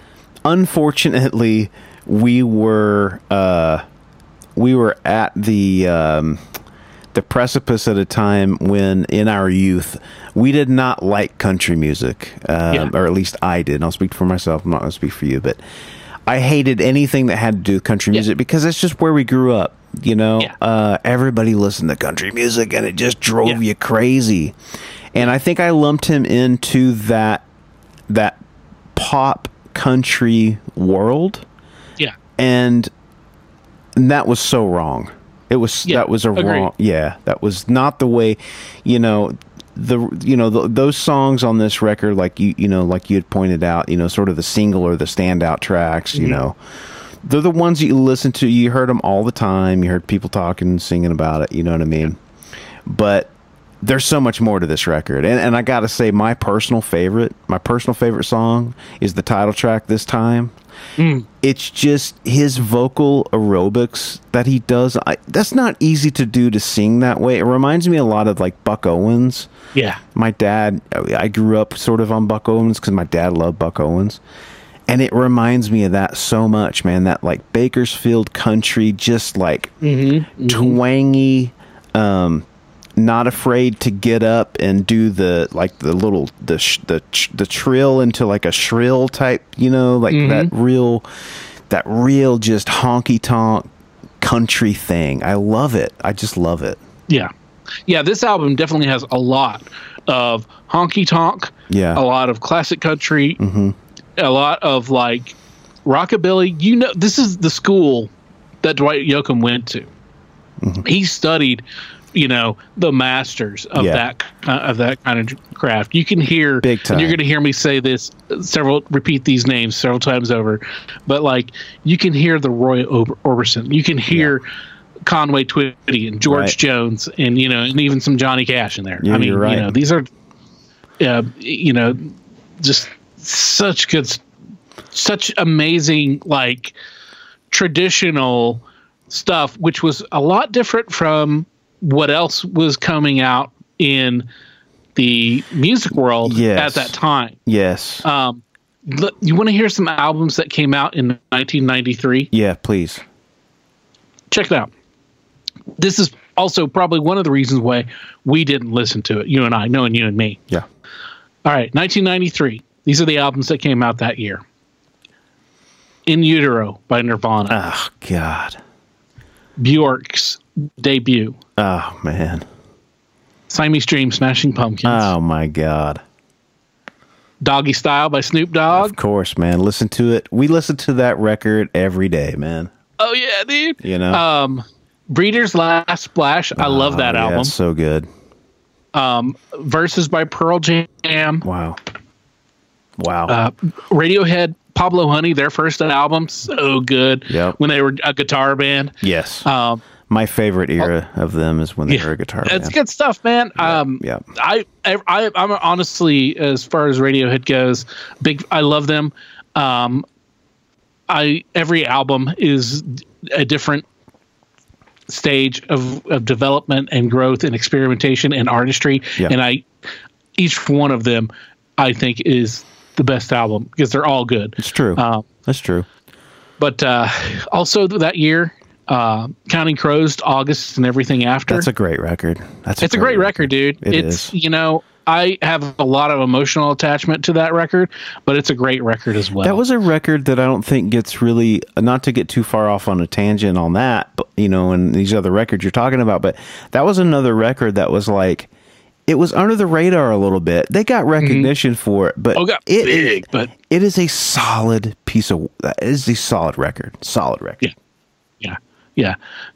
unfortunately we were uh we were at the um the precipice at a time when in our youth we did not like country music um, Yeah. or at least i did and i'll speak for myself i'm not going to speak for you but i hated anything that had to do with country Yeah. music because that's just where we grew up you know Yeah. uh, everybody listened to country music and it just drove you crazy and i think i lumped him into that that pop country world Yeah. and that was so wrong it was Yeah, that was a agreed. wrong yeah that was not the way you know the you know the, those songs on this record like you you know like you had pointed out you know sort of the single or the standout tracks Mm-hmm. you know they're the ones that you listen to you heard them all the time you heard people talking singing about it you know what i mean but there's so much more to this record, and and I gotta say, my personal favorite, my personal favorite song is the title track. This time, mm. it's just his vocal aerobics that he does. I, that's not easy to do to sing that way. It reminds me a lot of like Buck Owens. Yeah. My dad, I grew up sort of on Buck Owens because my dad loved Buck Owens. And it reminds me of that so much, man. That like Bakersfield country, just like mm-hmm. Mm-hmm. twangy, um, not afraid to get up and do the like the little the sh- the ch- the trill into like a shrill type, you know, like mm-hmm. that real that real just honky tonk country thing. I love it. I just love it. Yeah. Yeah, this album definitely has a lot of honky tonk, Yeah. a lot of classic country, mm-hmm. a lot of like rockabilly. You know, this is the school that Dwight Yoakam went to. Mm-hmm. He studied, you know, the masters of Yeah. that uh, of that kind of craft. You can hear, Big and you're going to hear me say this several, repeat these names several times over, but like you can hear the Roy Ober- Orbison, you can hear. Conway Twitty and George Right. Jones and you know and even some Johnny Cash in there. Yeah, I mean, right. you know, these are uh, you know just such good such amazing like traditional stuff which was a lot different from what else was coming out in the music world Yes. at that time. Yes. Um l- you want to hear some albums that came out in 1993? yeah, please. check it out. This is also probably one of the reasons why we didn't listen to it, you and I, knowing you and me. Yeah. All right, 1993. These are the albums that came out that year. In Utero by Nirvana, Oh God. Bjork's debut, Oh man. Siamese Dream, Smashing Pumpkins, Oh my God. Doggy Style by Snoop Dogg. Of course, man. Listen to it. We listen to that record every day, man. Oh yeah, dude. You know. Um, Breeder's Last Splash. I love that Oh, yeah, album. so good. Um, Vs. by Pearl Jam. Wow. Wow. uh, Radiohead, Pablo Honey, their first album, so good. Yep. When they were a guitar band. yes. Um, My favorite era of them is when they yeah, were a guitar It's band. good stuff, man. Um, yeah. I, I, I'm honestly, as far as Radiohead goes, big. I love them. Um, I every album is a different stage of, of development and growth and experimentation and artistry, Yeah. and I each one of them I think is the best album because they're all good. It's true. Um, That's true. but uh, also that year, uh, Counting Crows, August, and everything after. That's a great record. That's it's a great record, dude. It it's is. you know I have a lot of emotional attachment to that record, but it's a great record as well. That was a record that I don't think gets really not to get too far off on a tangent on that, but you know, and these other records you're talking about, but that was another record that was like it was under the radar a little bit. They got recognition for it, but oh, got it, big, but it is a solid piece of it is a solid record. Solid record. yeah, yeah, yeah.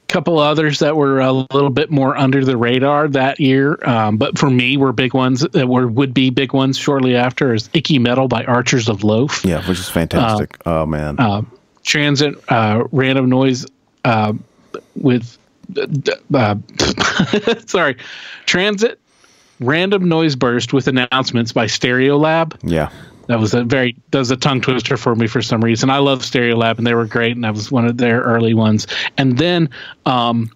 Couple others that were a little bit more under the radar that year, um, but for me were big ones that were would be big ones shortly after is Icky Mettle by Archers of Loaf. Yeah, which is fantastic. oh man. uh, transit uh, random noise uh, with uh, sorry transit random noise burst with announcements by stereolab yeah. That was a very that was a tongue twister for me for some reason. I love stereolab and they were great and that was one of their early ones. And then um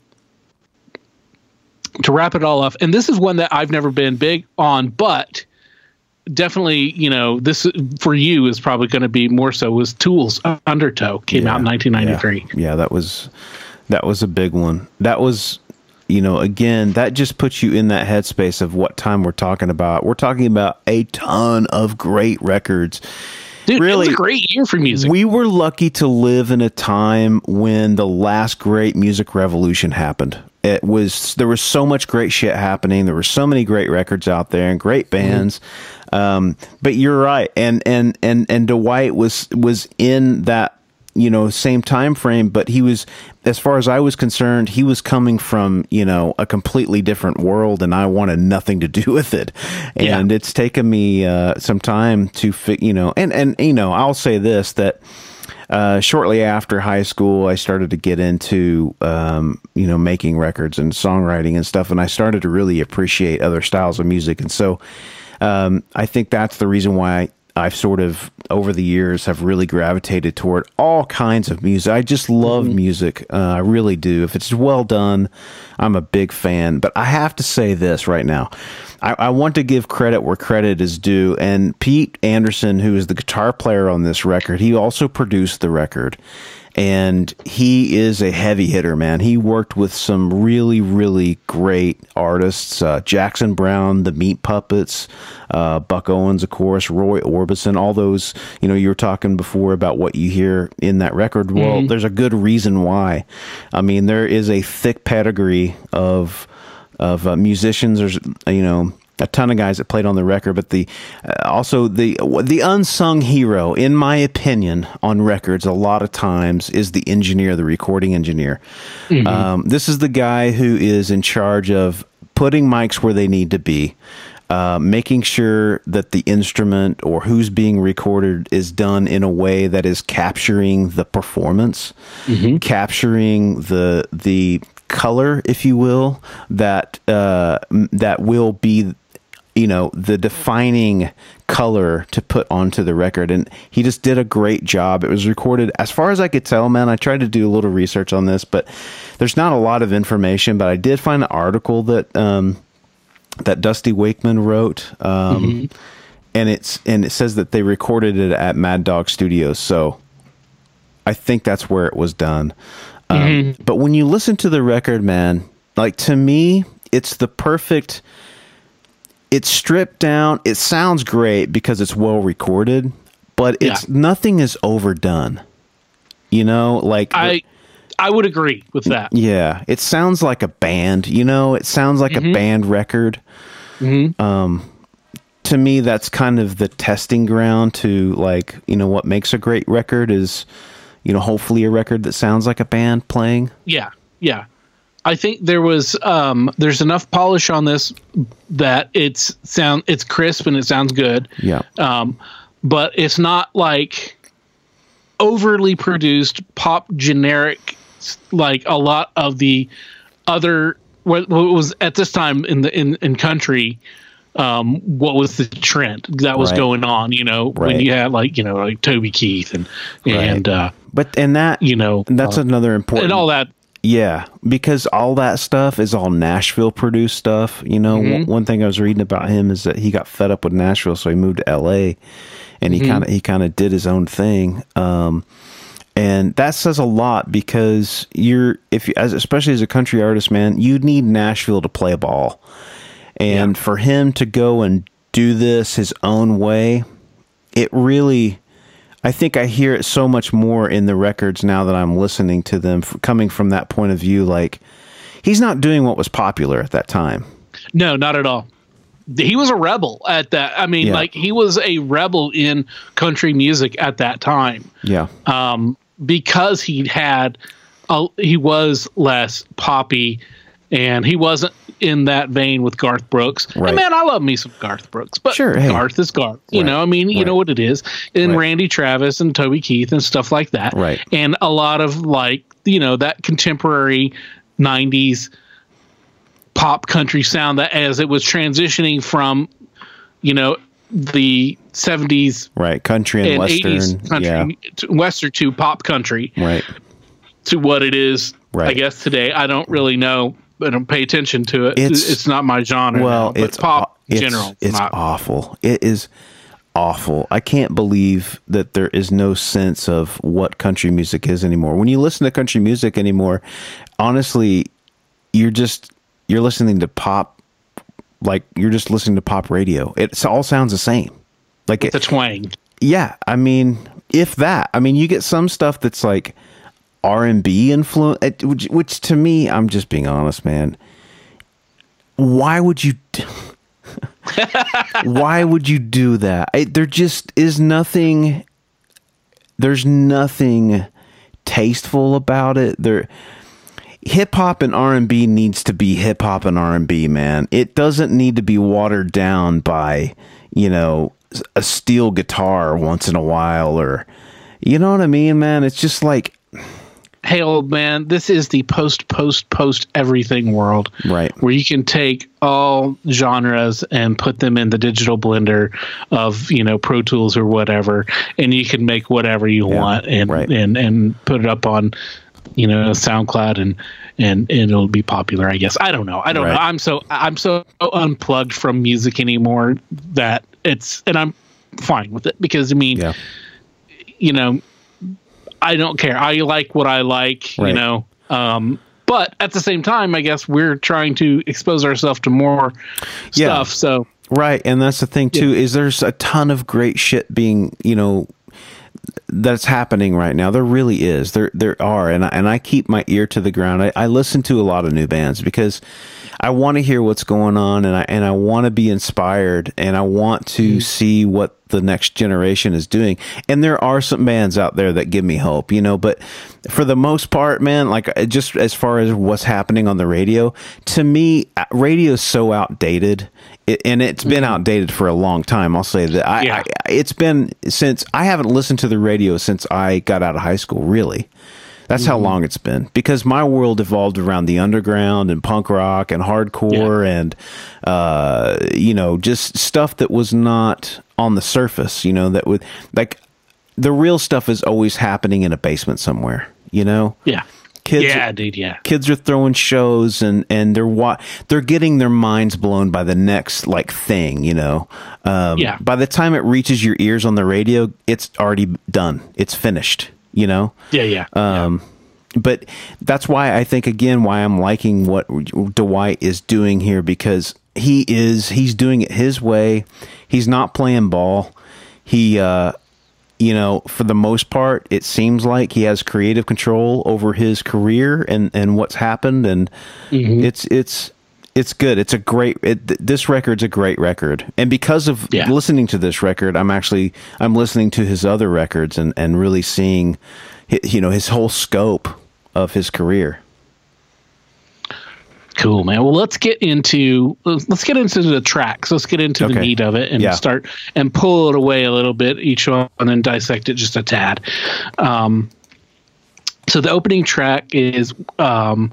to wrap it all up and this is one that i've never been big on but definitely you know this for you is probably going to be more so was tools undertow came out in Yeah, 1993 Yeah, that was that was a big one. That was you know, again, that just puts you in that headspace of what time we're talking about. We're talking about a ton of great records. Dude, really- it was a great year for music We were lucky to live in a time when the last great music revolution happened. It was there was so much great shit happening. There were so many great records out there and great bands. Um, but you're right, and and and and Dwight was was in that you know same time frame. But he was, as far as I was concerned, he was coming from you know a completely different world, and I wanted nothing to do with it. Yeah. And it's taken me uh, some time to fi- you know, and and you know, I'll say this that uh, shortly after high school, I started to get into um, you know making records and songwriting and stuff, and I started to really appreciate other styles of music. And so, um, I think that's the reason why I've sort of over the years have really gravitated toward all kinds of music. I just love mm-hmm. music. Uh, I really do. If it's well done, I'm a big fan. But I have to say this right now. I, I, want to give credit where credit is due. And Pete Anderson, who is the guitar player on this record, he also produced the record and he is a heavy hitter, man. He worked with some really, really great artists: uh, Jackson Browne, the Meat Puppets, uh, Buck Owens, of course, Roy Orbison. All those, you know, you were talking before about what you hear in that record. Well, mm-hmm. there's a good reason why. I mean, there is a thick pedigree of of uh, musicians. There's, you know, a ton of guys that played on the record, but the uh, also the the unsung hero, in my opinion, on records a lot of times is the engineer, the recording engineer. Mm-hmm. Um, this is the guy who is in charge of putting mics where they need to be. Uh, making sure that the instrument or who's being recorded is done in a way that is capturing the performance, mm-hmm. capturing the the color, if you will, that uh, that will be you know the defining color to put onto the record. And he just did a great job. It was recorded as far as i could tell man i tried to do a little research on this but there's not a lot of information. But i did find an article that um, that dusty wakeman wrote um, mm-hmm. and it's and it says that they recorded it at mad dog studios. So i think that's where it was done. Um, mm-hmm. but when you listen to the record man like to me it's the perfect it's stripped down. It sounds great because it's well recorded, but it's yeah. nothing is overdone. You know, like I I would agree with that. Yeah, it sounds like a band. You know, it sounds like mm-hmm. a band record. Mm-hmm. Um, to me, that's kind of the testing ground to like you know what makes a great record is you know hopefully a record that sounds like a band playing. Yeah, yeah. I think there was um, there's enough polish on this that it's sound it's crisp and it sounds good. Yeah. Um, but it's not like overly produced pop generic like a lot of the other what, what was at this time in the in, in country um, what was the trend that was right. going on you know right. when you had like you know like toby keith and and right. uh but and that you know that's uh, another important and all that yeah, because all that stuff is all Nashville produced stuff. You know, mm-hmm. one, one, thing I was reading about him is that he got fed up with Nashville, so he moved to L.A. and he mm-hmm. kind of he kind of did his own thing. Um, and that says a lot because you're if you, as especially as a country artist, man, you need Nashville to play ball, and yeah. for him to go and do this his own way, it really I think I hear it so much more in the records now that I'm listening to them coming from that point of view. Like, he's not doing what was popular at that time. No, not at all. He was a rebel at that. I mean, yeah. like he was a rebel in country music at that time. Yeah. Um, because he had, a, he was less poppy, and he wasn't in that vein with Garth Brooks. Right. And man, I love me some Garth Brooks, but sure, hey. Garth is Garth. You right. know, I mean, you right. know what it is. And Randy Travis and Toby Keith and stuff like that. Right. And a lot of like, you know, that contemporary 90s pop country sound that as it was transitioning from, you know, the 70s right country and, and western 80s country yeah. to western to pop country right to what it is right. i guess today i don't really know I don't pay attention to it. It's, it's not my genre. Well, now, it's pop it's, general. It's not. awful. It is awful. I can't believe that there is no sense of what country music is anymore. When you listen to country music anymore, honestly, you're just you're listening to pop like you're just listening to pop radio. It all sounds the same. Like With it, the twang. Yeah, I mean, if that. I mean, you get some stuff that's like R and B influence, which, which to me, I'm just being honest, man. Why would you? Why would you do that? I, there just is nothing. There's nothing tasteful about it. There, hip hop and R and B needs to be hip hop and R and B, man. It doesn't need to be watered down by, you know, a steel guitar once in a while or You know what I mean, man? It's just like hey old man this is the post post post everything world Right. where you can take all genres and put them in the digital blender of you know pro tools or whatever and you can make whatever you want and right. and and put it up on you know soundcloud and and, and it'll be popular i guess i don't know i don't Right. know i'm so i'm so unplugged from music anymore that it's and i'm fine with it because i mean yeah. you know, I don't care. I like what I like, Right. you know. Um, but at the same time, I guess we're trying to expose ourselves to more Yeah. stuff. So Right, and that's the thing too is there's a ton of great shit being, you know, that's happening right now. There really is. There there are, and I, and I keep my ear to the ground. I, I listen to a lot of new bands because I want to hear what's going on, and I and I want to be inspired, and I want to see what the next generation is doing. And there are some bands out there that give me hope, you know. But for the most part, man, like uh, just as far as what's happening on the radio, to me, uh, radio is so outdated. It, and it's been outdated for a long time. I'll say that. I, Yeah. I, it's been since I haven't listened to the radio since I got out of high school. Really, that's how long it's been. Because my world evolved around the underground and punk rock and hardcore and uh, you know just stuff that was not on the surface. You know that would like the real stuff is always happening in a basement somewhere. You know, yeah, kids. yeah, dude, yeah, Kids are throwing shows and and they're wa- they're getting their minds blown by the next like thing, you know. Um, Yeah. By the time it reaches your ears on the radio, it's already done. It's finished. You know. yeah, yeah. Um, but that's why I think again why I'm liking what Dwight is doing here because he is he's doing it his way. He's not playing ball. He uh you know, for the most part, it seems like he has creative control over his career and and what's happened and mm-hmm. it's it's it's good. It's a great. It, th- this record's a great record, and because of Yeah. listening to this record, I'm actually I'm listening to his other records and and really seeing, you know, his whole scope of his career. Cool, man. Well, let's get into let's get into the tracks. Let's get into the Okay. meat of it and Yeah. start and pull it away a little bit each one and then dissect it just a tad. Um, so the opening track is um,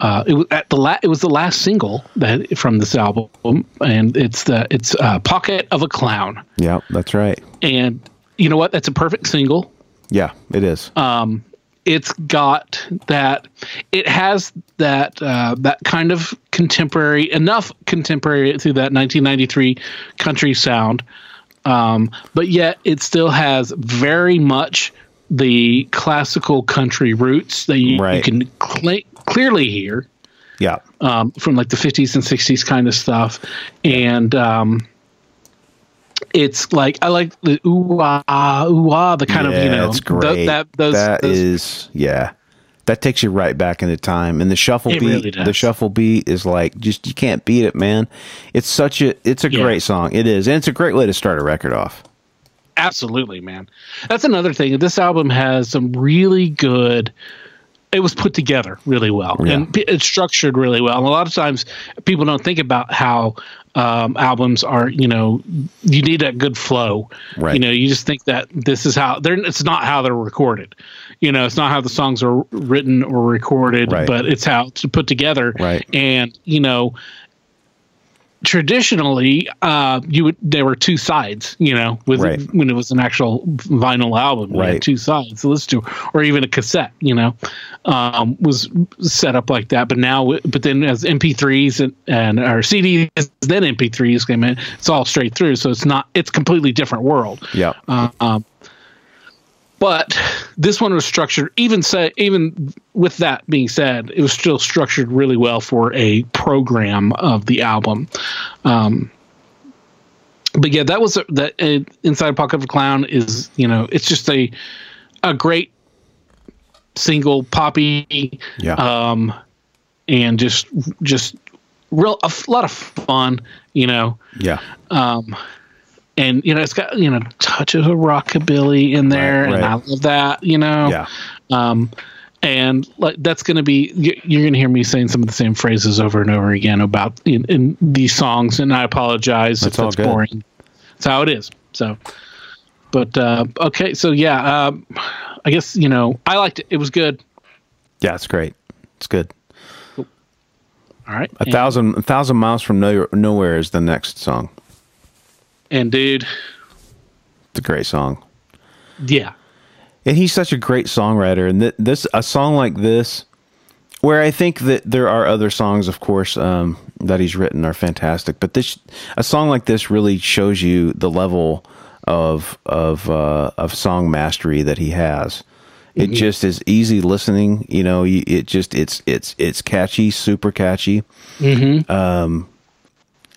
uh, it was at the la- it was the last single that from this album, and it's the it's uh, "Pocket of a Clown." Yeah, that's right. And you know what? That's a perfect single. Yeah, it is. Um, it's got that. It has that uh, that kind of contemporary enough contemporary through that 1993 country sound, um, but yet it still has very much the classical country roots that you, you can cl- clearly hear yeah, um, from like the 50s and 60s kind of stuff. And um, it's like, I like the ooh ah, ooh ah, the kind yeah, of, you know, it's great. that, those, That those- is- yeah. That takes you right back into time, and the shuffle It beat. really. The shuffle beat is like just you can't beat it, man. It's such a it's a Yeah. great song. It is, and it's a great way to start a record off. absolutely, man. That's another thing. This album has some really good. It was put together really well, Yeah. and it's structured really well. And a lot of times, people don't think about how um, albums are. You know, you need a good flow. Right. You know, you just think that this is how they're. It's not how they're recorded. You know, it's not how the songs are written or recorded, Right. but it's how it's put together. Right. And you know, traditionally uh you would there were two sides you know with Right. when it was an actual vinyl album Right. two sides to listen to or even a cassette you know um was set up like that but now but then as mp3s and, and or cds then mp3s came in it's all straight through so it's not it's completely different world Yeah, uh, um, but this one was structured even say even with that being said it was still structured really well for a program of the album. Um, but yeah that was a, that uh, inside pocket of a clown is you know it's just a a great single poppy yeah, um and just just real a lot of fun you know? Yeah. um, and you know it's got you know touches of rockabilly in there, Right, and I love that. You know, Yeah. Um, and like that's going to be you're going to hear me saying some of the same phrases over and over again about in, in these songs, and I apologize That's if that's boring. That's how it is. So, But uh, okay, so yeah, um, I guess you know I liked it. It was good. Yeah, it's great. It's good. All right, A thousand, a thousand miles from nowhere, nowhere is the next song. And dude, It's a great song, yeah, and he's such a great songwriter. And th- this, a song like this, where I think that there are other songs, of course, um, that he's written are fantastic, but this, a song like this, really shows you the level of of uh, of song mastery that he has. It just is easy listening. You know, it just it's it's it's catchy, super catchy. Um,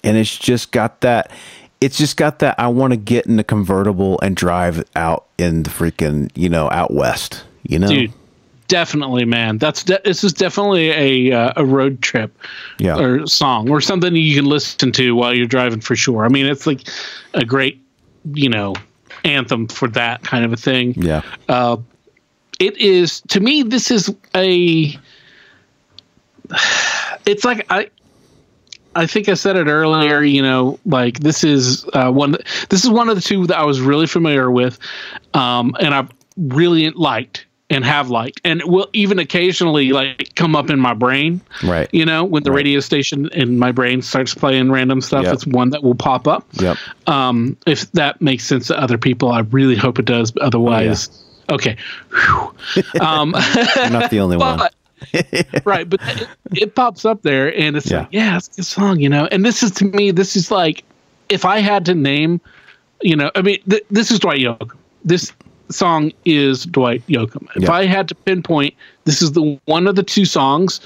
and it's just got that. It's just got that. I want to get in the convertible and drive out in the freaking you know out west. You know, dude, definitely, man. That's de- this is definitely a uh, a road trip, Yeah. or song or something you can listen to while you're driving for sure. I mean, it's like a great, you know, anthem for that kind of a thing. yeah, it is to me this is a it's like i i think i said it earlier you know like this is uh, one this is one of the two that i was really familiar with um and i really liked and have liked and will even occasionally like come up in my brain right. you know when the Right. radio station in my brain starts playing random stuff Yep. it's one that will pop up Yep. um, if that makes sense to other people, I really hope it does. But otherwise, okay. Whew. Um, You're not the only one. right, but it, it pops up there, and it's Yeah. like, yeah, it's a good song, you know. And this is to me, this is like, if I had to name, you know, I mean, th- this is Dwight Yoakam. This song is Dwight Yoakam. If Yeah. I had to pinpoint, this is the one of the two songs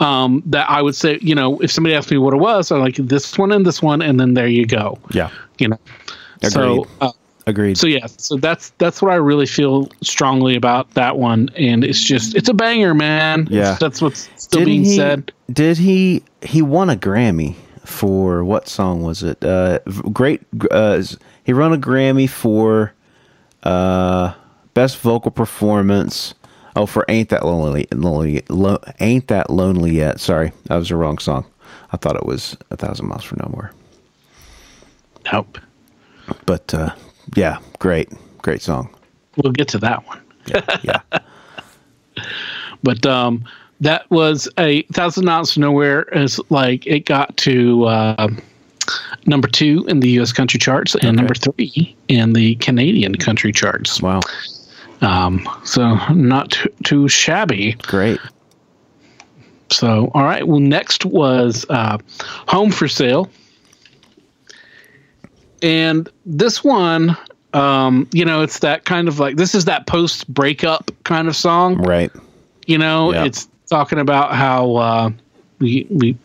um, that I would say, you know, if somebody asked me what it was, I'm like this one and this one, and then there you go Yeah. you know. So, uh, Agreed. so yeah, so that's that's what I really feel strongly about that one, and it's just it's a banger, man. Yeah. It's- that's what's still Didn't being he, said. Did he? He won a Grammy for what song was it? Uh, great. Uh, he won a Grammy for uh, best vocal performance. Oh, for ain't that lonely? lonely lo, ain't that lonely yet? Sorry, that was the wrong song. I thought it was a thousand miles from nowhere. Nope. But uh, yeah, great, great song. We'll get to that one. Yeah, yeah. But um, that was a thousand miles to nowhere. Is like it got to uh, number two in the U.S. country charts and Okay. number three in the Canadian country charts. wow, Um, so not too, too shabby. great. So, all right. Well, next was uh, Home for Sale. And this one, um, you know, it's that kind of like, this is that post breakup kind of song. Right. You know, Yeah. it's talking about how uh, we, we,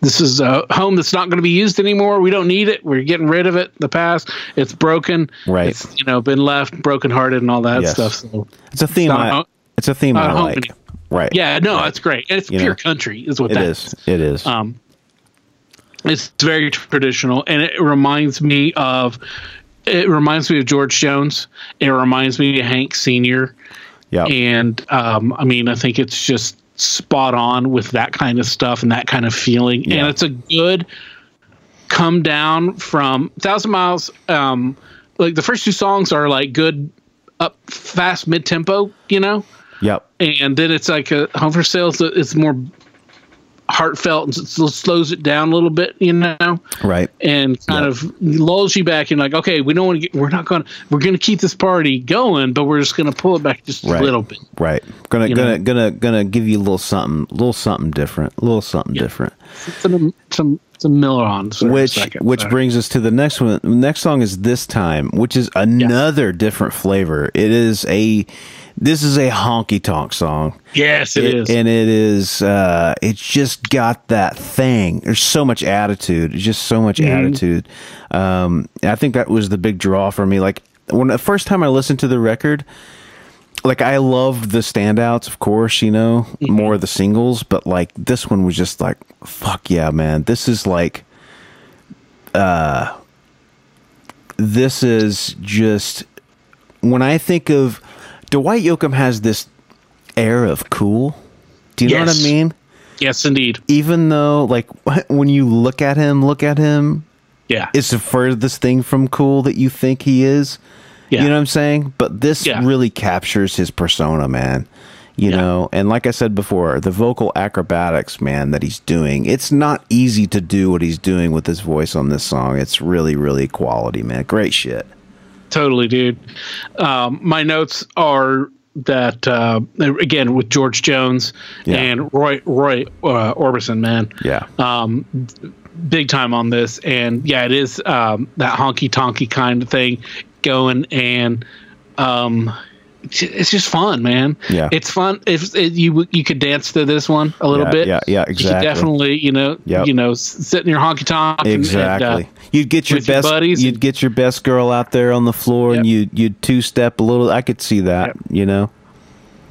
this is a home that's not going to be used anymore. We don't need it. We're getting rid of it. The past, it's broken. Right. It's, you know, been left brokenhearted and all that Yes. stuff. So, It's a theme. not I, home- it's a theme I like. anymore. Right. yeah, no, it's great. And it's You pure know, country, is what It that is. It is. um, it's very traditional, and it reminds me of it reminds me of George Jones. It reminds me of Hank Senior, yeah. and um, I mean, I think it's just spot on with that kind of stuff and that kind of feeling, Yeah. and it's a good come down from Thousand Miles. Um, like the first two songs are like good up fast mid tempo, you know Yep. and then it's like a home for sale. It's, it's more heartfelt and slows it down a little bit, you know, Right. and kind Yeah. of lulls you back and like, okay, we don't want to we're not going to, we're going to keep this party going, but we're just going to pull it back just Right. a little bit. Right. Gonna gonna know? gonna gonna give you a little something, a little something different, a little something different. Some, some, some Miller on, Which second, which so. brings us to the next one. The next song is this time, which is another different flavor. It is a this is a honky tonk song. yes, it is. and it is uh it's just got that thing there's so much attitude it's just so much Mm-hmm. attitude um i think that was the big draw for me like when the first time i listened to the record like i loved the standouts of course you know Mm-hmm. more of the singles but like this one was just like fuck yeah man this is like uh this is just when i think of dwight yoakam has this air of cool do you know what i mean yes, indeed. even though like when you look at him look at him Yeah. it's the furthest thing from cool that you think he is Yeah. You know what I'm saying? But this Yeah. really captures his persona, man. You Yeah. know, and like I said before, the vocal acrobatics, man, that he's doing, it's not easy to do what he's doing with his voice on this song. It's really, really quality, man. Great shit. Totally, dude. Um, my notes are that uh, again with George Jones Yeah. and Roy Roy uh, Orbison, man, Yeah. um, big time on this. And yeah, it is um, that honky tonky kind of thing going, and um, it's just fun, man. Yeah. it's fun. If it, you you could dance to this one a little Yeah, bit, yeah, yeah, You exactly. definitely, you know, Yep. you know, sit in your honky tonk. and- and, Exactly. uh, you'd get your your best buddies you'd and- get your best girl out there on the floor and you you'd two step a little. I could see that, Yep. you know.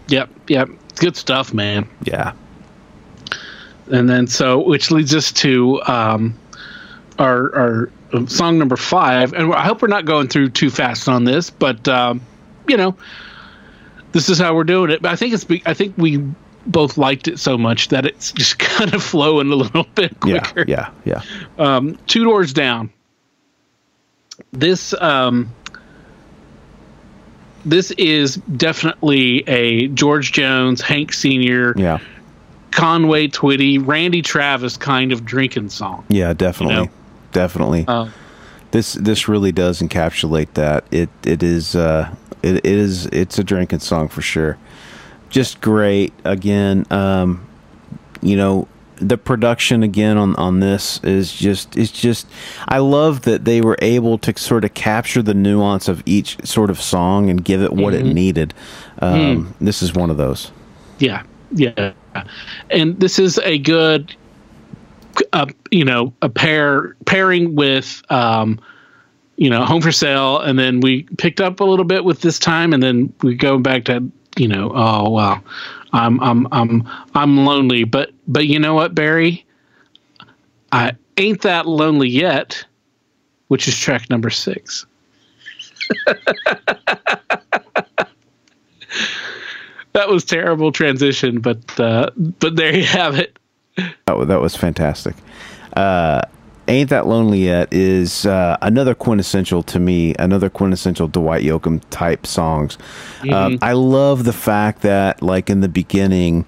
yep, yep. Good stuff, man. Yeah. and then so which leads us to um, our our song number five and i hope we're not going through too fast on this but um, you know this is how we're doing it but i think it's be- i think we both liked it so much that it's just kind of flowing a little bit Yeah. quicker Yeah. Yeah. um, two doors down this um, this is definitely a george jones hank senior Yeah. Conway Twitty, Randy Travis kind of drinking song. Yeah. Definitely. You know? Definitely. Uh, this this really does encapsulate that. It it is uh it, it is it's a drinking song for sure. Just great again. Um, you know the production again on on this is just it's just I love that they were able to sort of capture the nuance of each sort of song and give it what it needed. Um, This is one of those. yeah, yeah. And this is a good, uh, you know, a pair pairing with, um, you know, Home for Sale, and then we picked up a little bit with this time, and then we go back to, you know, oh well, I'm I'm I'm I'm lonely, but but you know what, Barry, I ain't that lonely yet, which is track number six. that was terrible transition, but uh, but there you have it. Oh, that was fantastic. Uh, Ain't That Lonely Yet is uh, another quintessential to me, another quintessential Dwight Yoakam type songs. Um, I love the fact that, like in the beginning,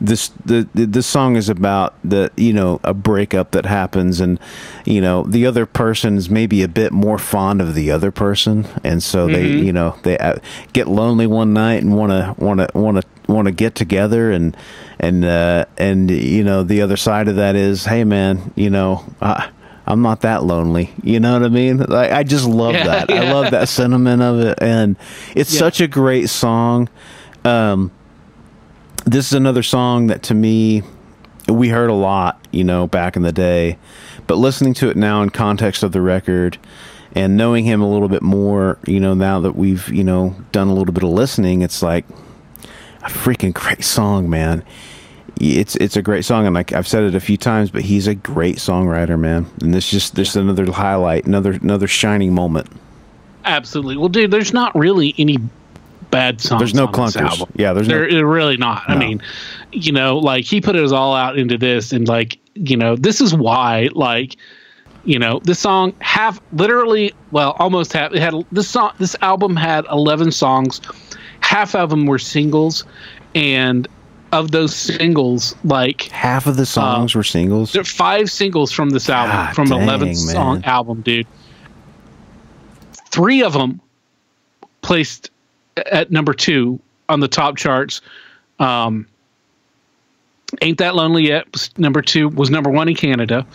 this the the- this song is about the you know a breakup that happens, and you know the other person's maybe a bit more fond of the other person, and so they you know they uh, get lonely one night and want to want to want to want to get together and and uh, and you know the other side of that is hey man you know I, I'm not that lonely. You know what I mean? Like, I just love Yeah, that. I love that sentiment of it and it's Yeah. such a great song. Um this is another song that to me we heard a lot you know back in the day but listening to it now in context of the record and knowing him a little bit more you know now that we've you know done a little bit of listening it's like a freaking great song, man. It's it's a great song, and like I've said it a few times, but he's a great songwriter, man. And this just this another highlight, another another shining moment. Absolutely. Well, dude, there's not really any bad songs. There's no clunkers. Yeah, there's no- there, there really not. I mean, you know, like he put his all out into this, and like, you know, this is why, like, you know, this song half literally, well, almost half. It had this song. This album had 11 songs. Half of them were singles, and of those singles, like Half of the songs were singles. there are five singles from this album, God from dang, 11 song album, dude. Three of them placed at number two on the top charts. Um, Ain't That Lonely Yet was number two, was number one in Canada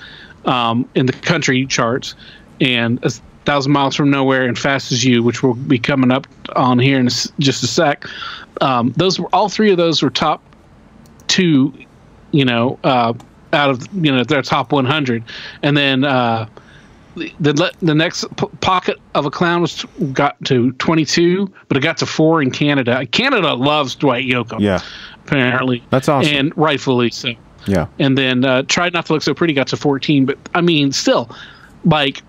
um, in the country charts. And A Thousand Miles from Nowhere and Fast as You, which will be coming up on here in just a sec. Um, those were all three of those were top two, you know, uh, out of you know their top 100, and then uh, the the, the next p- pocket of a clown was got to 22, but it got to four in Canada. Canada loves Dwight Yoakam, yeah, apparently. That's awesome. and rightfully so. yeah, And then uh, tried not to look so pretty got to 14, but I mean, still, like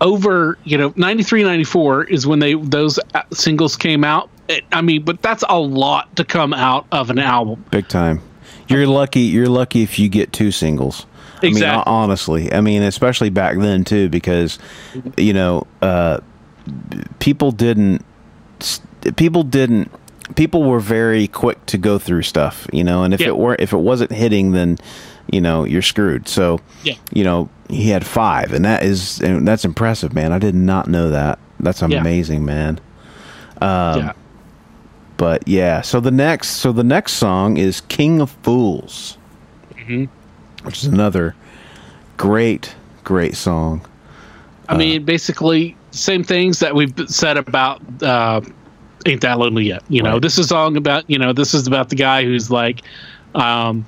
over you know 93 94 is when they those uh, singles came out It- i mean but that's a lot to come out of an album big time. You're lucky. You're lucky if you get two singles. I mean, Exactly. honestly, I mean, especially back then too, because you know, uh, people didn't people didn't people were very quick to go through stuff, you know, and if Yeah. it were if it wasn't hitting then you know, you're screwed. So, Yeah. you know, he had 5 and that is and that's impressive, man. I did not know that. That's Yeah. amazing, man. Um, yeah. But yeah, so the next so the next song is King of Fools. Mm-hmm. Which is another great great song. I mean, basically, same things that we've said about uh, "Ain't That Lonely Yet." You know, Right. this is a song about you know this is about the guy who's like, um,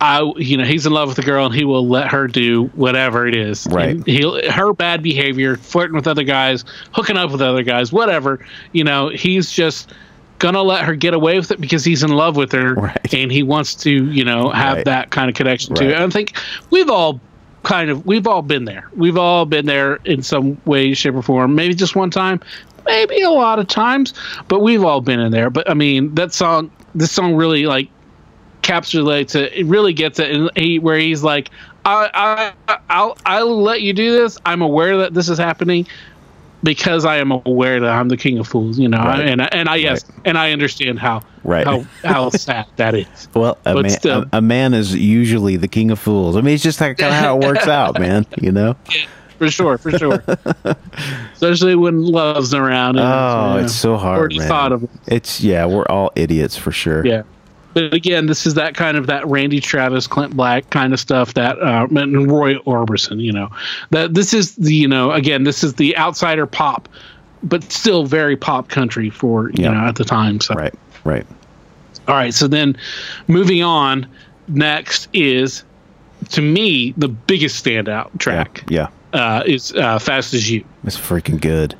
I you know he's in love with the girl and he will let her do whatever it is. Right. And he'll her bad behavior, flirting with other guys, hooking up with other guys, whatever. You know, he's just gonna let her get away with it because he's in love with her Right. and he wants to you know have Right. that kind of connection Right. to. And I think we've all kind of we've all been there. We've all been there in some way, shape, or form. Maybe just one time, maybe a lot of times, but we've all been in there. But I mean, that song, this song really like encapsulates it. It really gets it, and he, where he's like, I, I, I'll, I'll let you do this. I'm aware that this is happening. Because I am aware that I'm the king of fools, you know, Right. and and I yes, Right. and I understand how Right. how how sad that is. Well, a But man, still. a, a man is usually the king of fools. I mean, it's just kind of how it works out, man. You know? Yeah, for sure, for sure. Especially when love's around. and, Oh, you it's so hard, man. thought of it. It's yeah, we're all idiots for sure. Yeah. But again, this is that kind of that Randy Travis, Clint Black kind of stuff that uh, and Roy Orbison, you know, that this is the you know again this is the outsider pop, but still very pop country for you Yeah. know at the time. So Right. Right. all right, so then moving on, next is to me the biggest standout track Yeah. uh, is uh, "Fast as You." It's freaking good.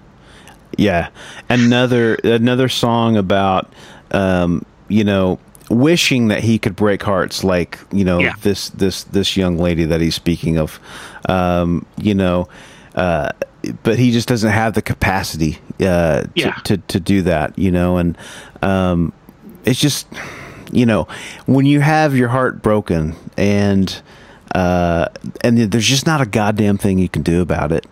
Yeah. Another another song about um, you know, wishing that he could break hearts like, you know, Yeah. this this this young lady that he's speaking of. Um, you know, uh but he just doesn't have the capacity uh Yeah. to, to to do that, you know, and um it's just you know, when you have your heart broken and uh and there's just not a goddamn thing you can do about it.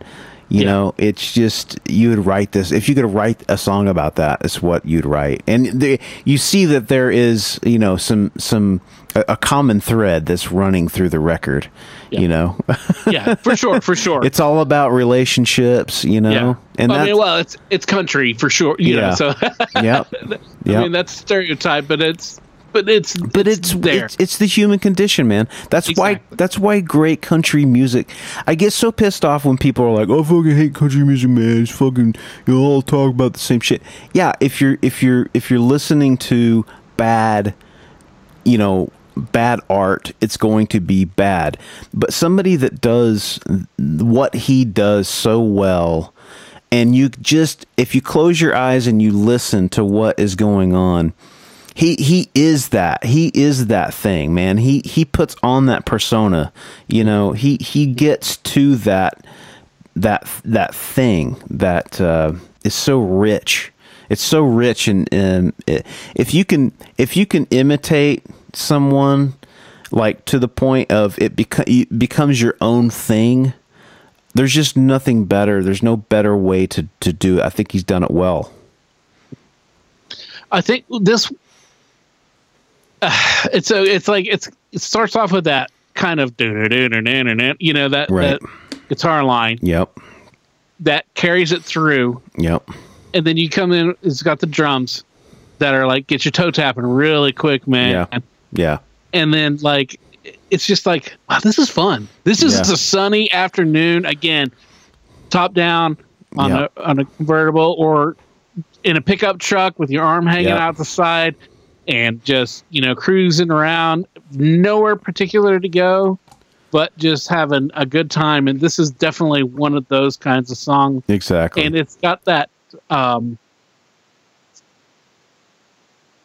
You Yeah. know, it's just you would write this if you could write a song about that. It's what you'd write, and the, you see that there is you know some some a, a common thread that's running through the record. Yeah. You know, Yeah, for sure, for sure. it's all about relationships. You know, yeah, and I mean, well, it's it's country for sure. You Yeah. know, so yep, I yep. mean that's stereotype, but it's but it's but it's there. it's, it's the human condition, man. That's why that's why great country music. I get so pissed off when people are like, "Oh, I fucking hate country music, man. It's fucking you all talk about the same shit." Yeah, if you're if you're if you're listening to bad, you know, bad art, it's going to be bad. But somebody that does what he does so well and you just if you close your eyes and you listen to what is going on he he is that. He is that thing man. He he puts on that persona you know. He he gets to that that that thing that uh, is so rich. It's so rich and, it, if you can if you can imitate someone like to the point of it beco- it becomes your own thing there's just nothing better. There's no better way to to do it. I think he's done it well. I think this. Uh, it's so it's like it's it starts off with that kind of you know that Right. that guitar line yep that carries it through, yep and then you come in. It's got the drums that are like get your toe tapping really quick, man. yeah yeah and then like it's just like wow this is fun this is Yeah. a sunny afternoon again top down on Yeah. a on a convertible or in a pickup truck with your arm hanging Yeah. out the side and just you know cruising around nowhere particular to go but just having a good time. And this is definitely one of those kinds of songs. Exactly. And it's got that um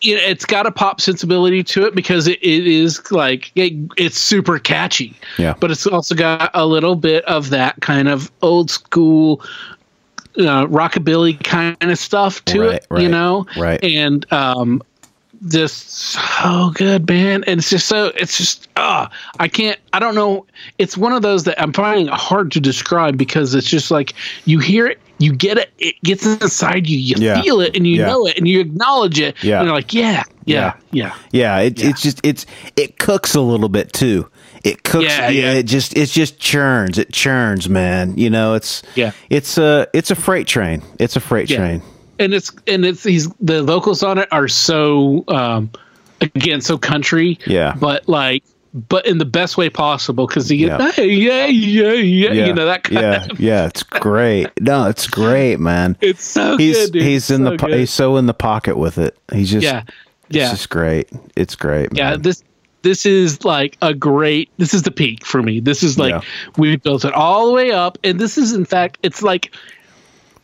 it's got a pop sensibility to it because it, it is like it, it's super catchy. Yeah. But it's also got a little bit of that kind of old school uh, rockabilly kind of stuff to Right, it right, you know? right. and um just so good man and it's just so it's just ah i can't i don't know it's one of those that i'm finding hard to describe because it's just like you hear it you get it. It gets inside you. You Yeah. feel it, and you Yeah. know it, and you acknowledge it. Yeah. and you're like, yeah, yeah, yeah. Yeah, it, it's just it's it cooks a little bit too. It cooks. Yeah, Yeah, yeah. It just it just churns. It churns, man. You know, it's Yeah. It's a it's a freight train. It's a freight Yeah. train. And it's and it's these the vocals on it are so um again so country Yeah. but like but in the best way possible because you Yeah. hey, yeah, yeah yeah Yeah, you know that kind yeah, of yeah. It's great. No, it's great, man. it's so He's good dude. he's in So the po- he's so in the pocket with it. He's just yeah It's yeah just great. It's great. yeah man. this this is like a great this is the peak for me this is like Yeah. we built it all the way up and this is in fact it's like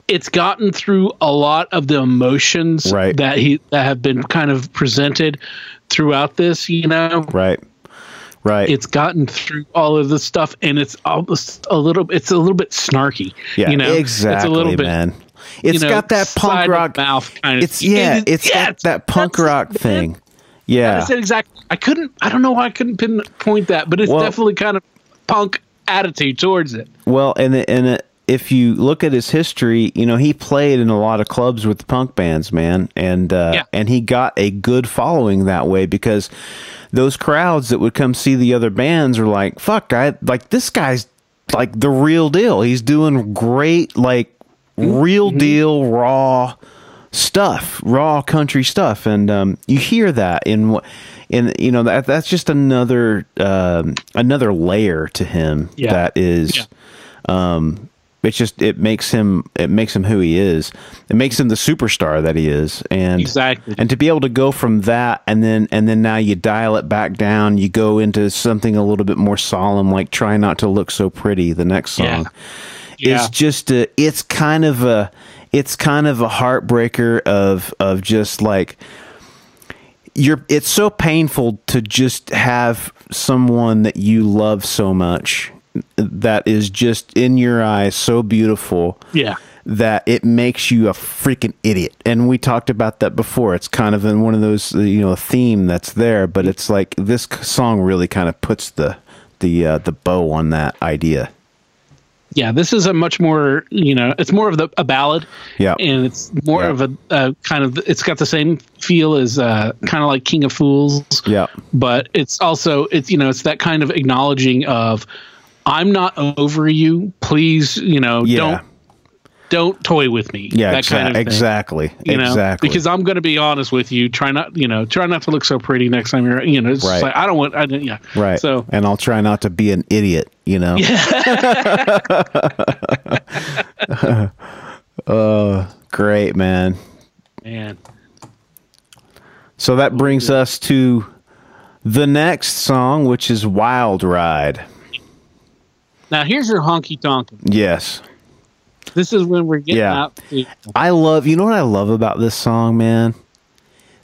it's gotten through a lot of the emotions Right. that he that have been kind of presented throughout this you know right. Right. it's gotten through all of this stuff and it's almost a little it's a little bit snarky yeah, you know exactly, it's a little bit man. It's you know, got that punk rock. mouth kind of It's yeah, It- it's yeah, got that punk rock man. thing. I Yeah. said exactly i couldn't i don't know why i couldn't pinpoint that but it's Well- definitely kind of punk attitude towards it Well, and and it, if you look at his history, you know he played in a lot of clubs with the punk bands, man, and uh, Yeah. and he got a good following that way because those crowds that would come see the other bands are like, "Fuck, I like this guy's like the real deal. He's doing great, like real deal, raw stuff, raw country stuff." And um, you hear that in what. And you know that that's just another um, another layer to him Yeah. that is Yeah. It's just it makes him it makes him who he is it makes him the superstar that he is and Exactly. and to be able to go from that and then and then now you dial it back down you go into something a little bit more solemn like try not to look so pretty the next song Yeah. Yeah. it's just a it's kind of a it's kind of a heartbreaker of of just like you're it's so painful to just have someone that you love so much that is just in your eyes so beautiful yeah that it makes you a freaking idiot. And we talked about that before. It's kind of in one of those, uh, you know, theme that's there, but it's like this song really kind of puts the the uh, the bow on that idea. yeah this is a much more you know it's more of the a ballad Yeah. and it's more Yeah. of a, a kind of it's got the same feel as uh kind of like king of fools Yeah. but it's also it's you know it's that kind of acknowledging of i'm not over you please you know Yeah. don't don't toy with me Yeah, that exa- kind of thing, exactly. you know exactly. because i'm going to be honest with you try not you know try not to look so pretty next time you're you know it's Right. like i don't want i don't yeah right. so and I'll try not to be an idiot, you know. Yeah. uh, great, man. man So that brings us to the next song, which is Wild Ride. Now here's your honky tonk Yes. this is when we're getting Yeah. out I love, you know what I love about this song, man?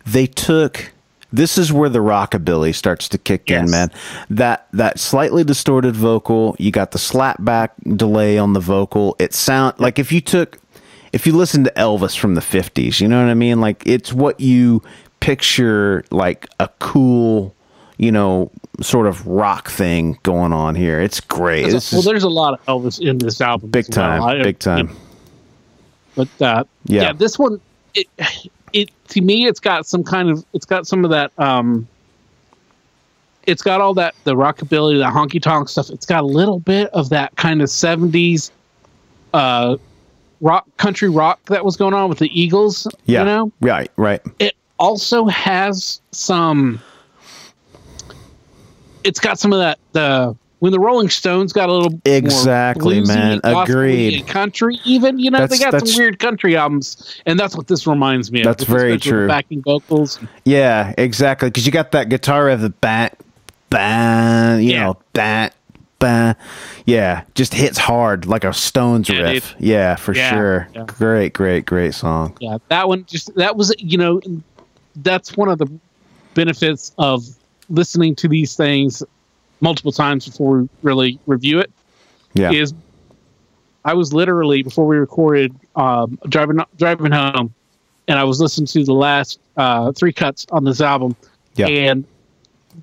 They took this is where the rockabilly starts to kick in, man. That that slightly distorted vocal, you got the slapback delay on the vocal. It sound like if you took if you listen to Elvis from the 50s, you know what I mean? Like it's what you picture like a cool, you know, sort of rock thing going on here. It's great. This well there's a lot of elvis in this album big as well. time, I- big time. but uh, Yeah. yeah. this one it it to me it's got some kind of it's got some of that um it's got all that the rockabilly the honky tonk stuff it's got a little bit of that kind of 70s uh rock country rock that was going on with the eagles Yeah. you know Right, right. it also has some it's got some of that the when the Rolling Stones got a little Exactly, bluesy man. Agreed. country even you know That's- they got some weird country albums and that's what this reminds me of That's very true. backing vocals Yeah, exactly. Because you got that guitar riff, the bat, ban, you Yeah. know, bat, ban. Yeah, just hits hard like a Stones Yeah, riff. Yeah, for Yeah, sure. Great, great, great song. yeah that one just that was you know that's one of the benefits of listening to these things multiple times before we really review it Yeah, is I was literally before we recorded um, driving driving home, and I was listening to the last uh, three cuts on this album, Yeah. and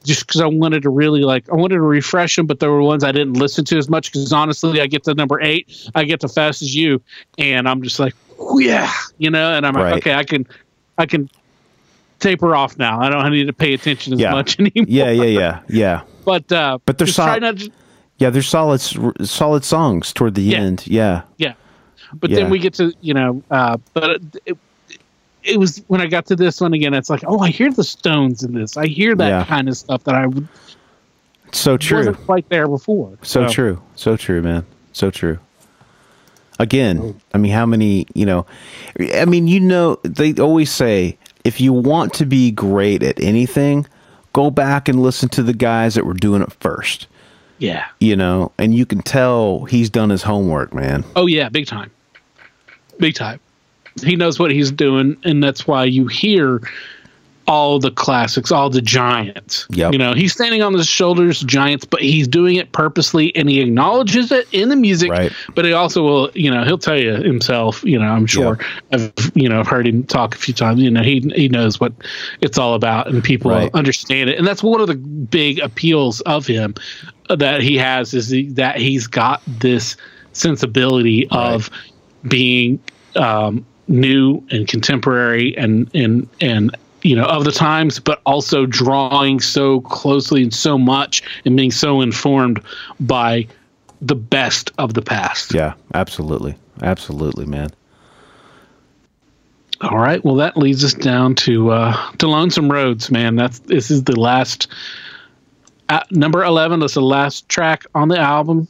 just because I wanted to really like I wanted to refresh them, but there were ones I didn't listen to as much because honestly, I get to number eight, I get to Fast as You, and I'm just like, yeah, you know, and I'm Right. like, okay, I can, I can taper off now. I don't need to pay attention as Yeah. much anymore. Yeah, yeah, yeah, yeah. But uh, But they're just try sol- not to, Yeah, there's solid, solid songs toward the Yeah. end. Yeah, yeah. But Yeah. then we get to you know, uh, but it, it, was when I got to this one again. It's like, oh, I hear the Stones in this. I hear that kind of stuff that I would. so true. wasn't quite there before. So true. So true, man. So true. Again, I mean, how many, you know, I mean, you know, they always say if you want to be great at anything, go back and listen to the guys that were doing it first, Yeah. you know, and you can tell he's done his homework, man. Oh yeah, big time. Big time. He knows what he's doing, and that's why you hear all the classics, all the giants. Yep. You know, he's standing on the shoulders of giants, but he's doing it purposely and he acknowledges it in the music. Right. But he also will, you know, he'll tell you himself, you know, I'm sure I've you know heard him talk a few times, you know, he he knows what it's all about and people Right. understand it. And that's one of the big appeals of him that he has is the, that he's got this sensibility of being um, new and contemporary and and and you know of the times, but also drawing so closely and so much and being so informed by the best of the past. Yeah, absolutely. Absolutely, man. All right. Well, that leads us down to uh, to Lonesome Roads, man. That's this is the last uh, number eleven. That's the last track on the album.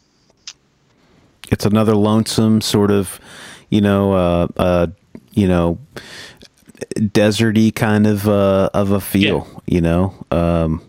It's another lonesome sort of, you know, uh, uh, you know, deserty kind of uh, of a feel, you know. Um,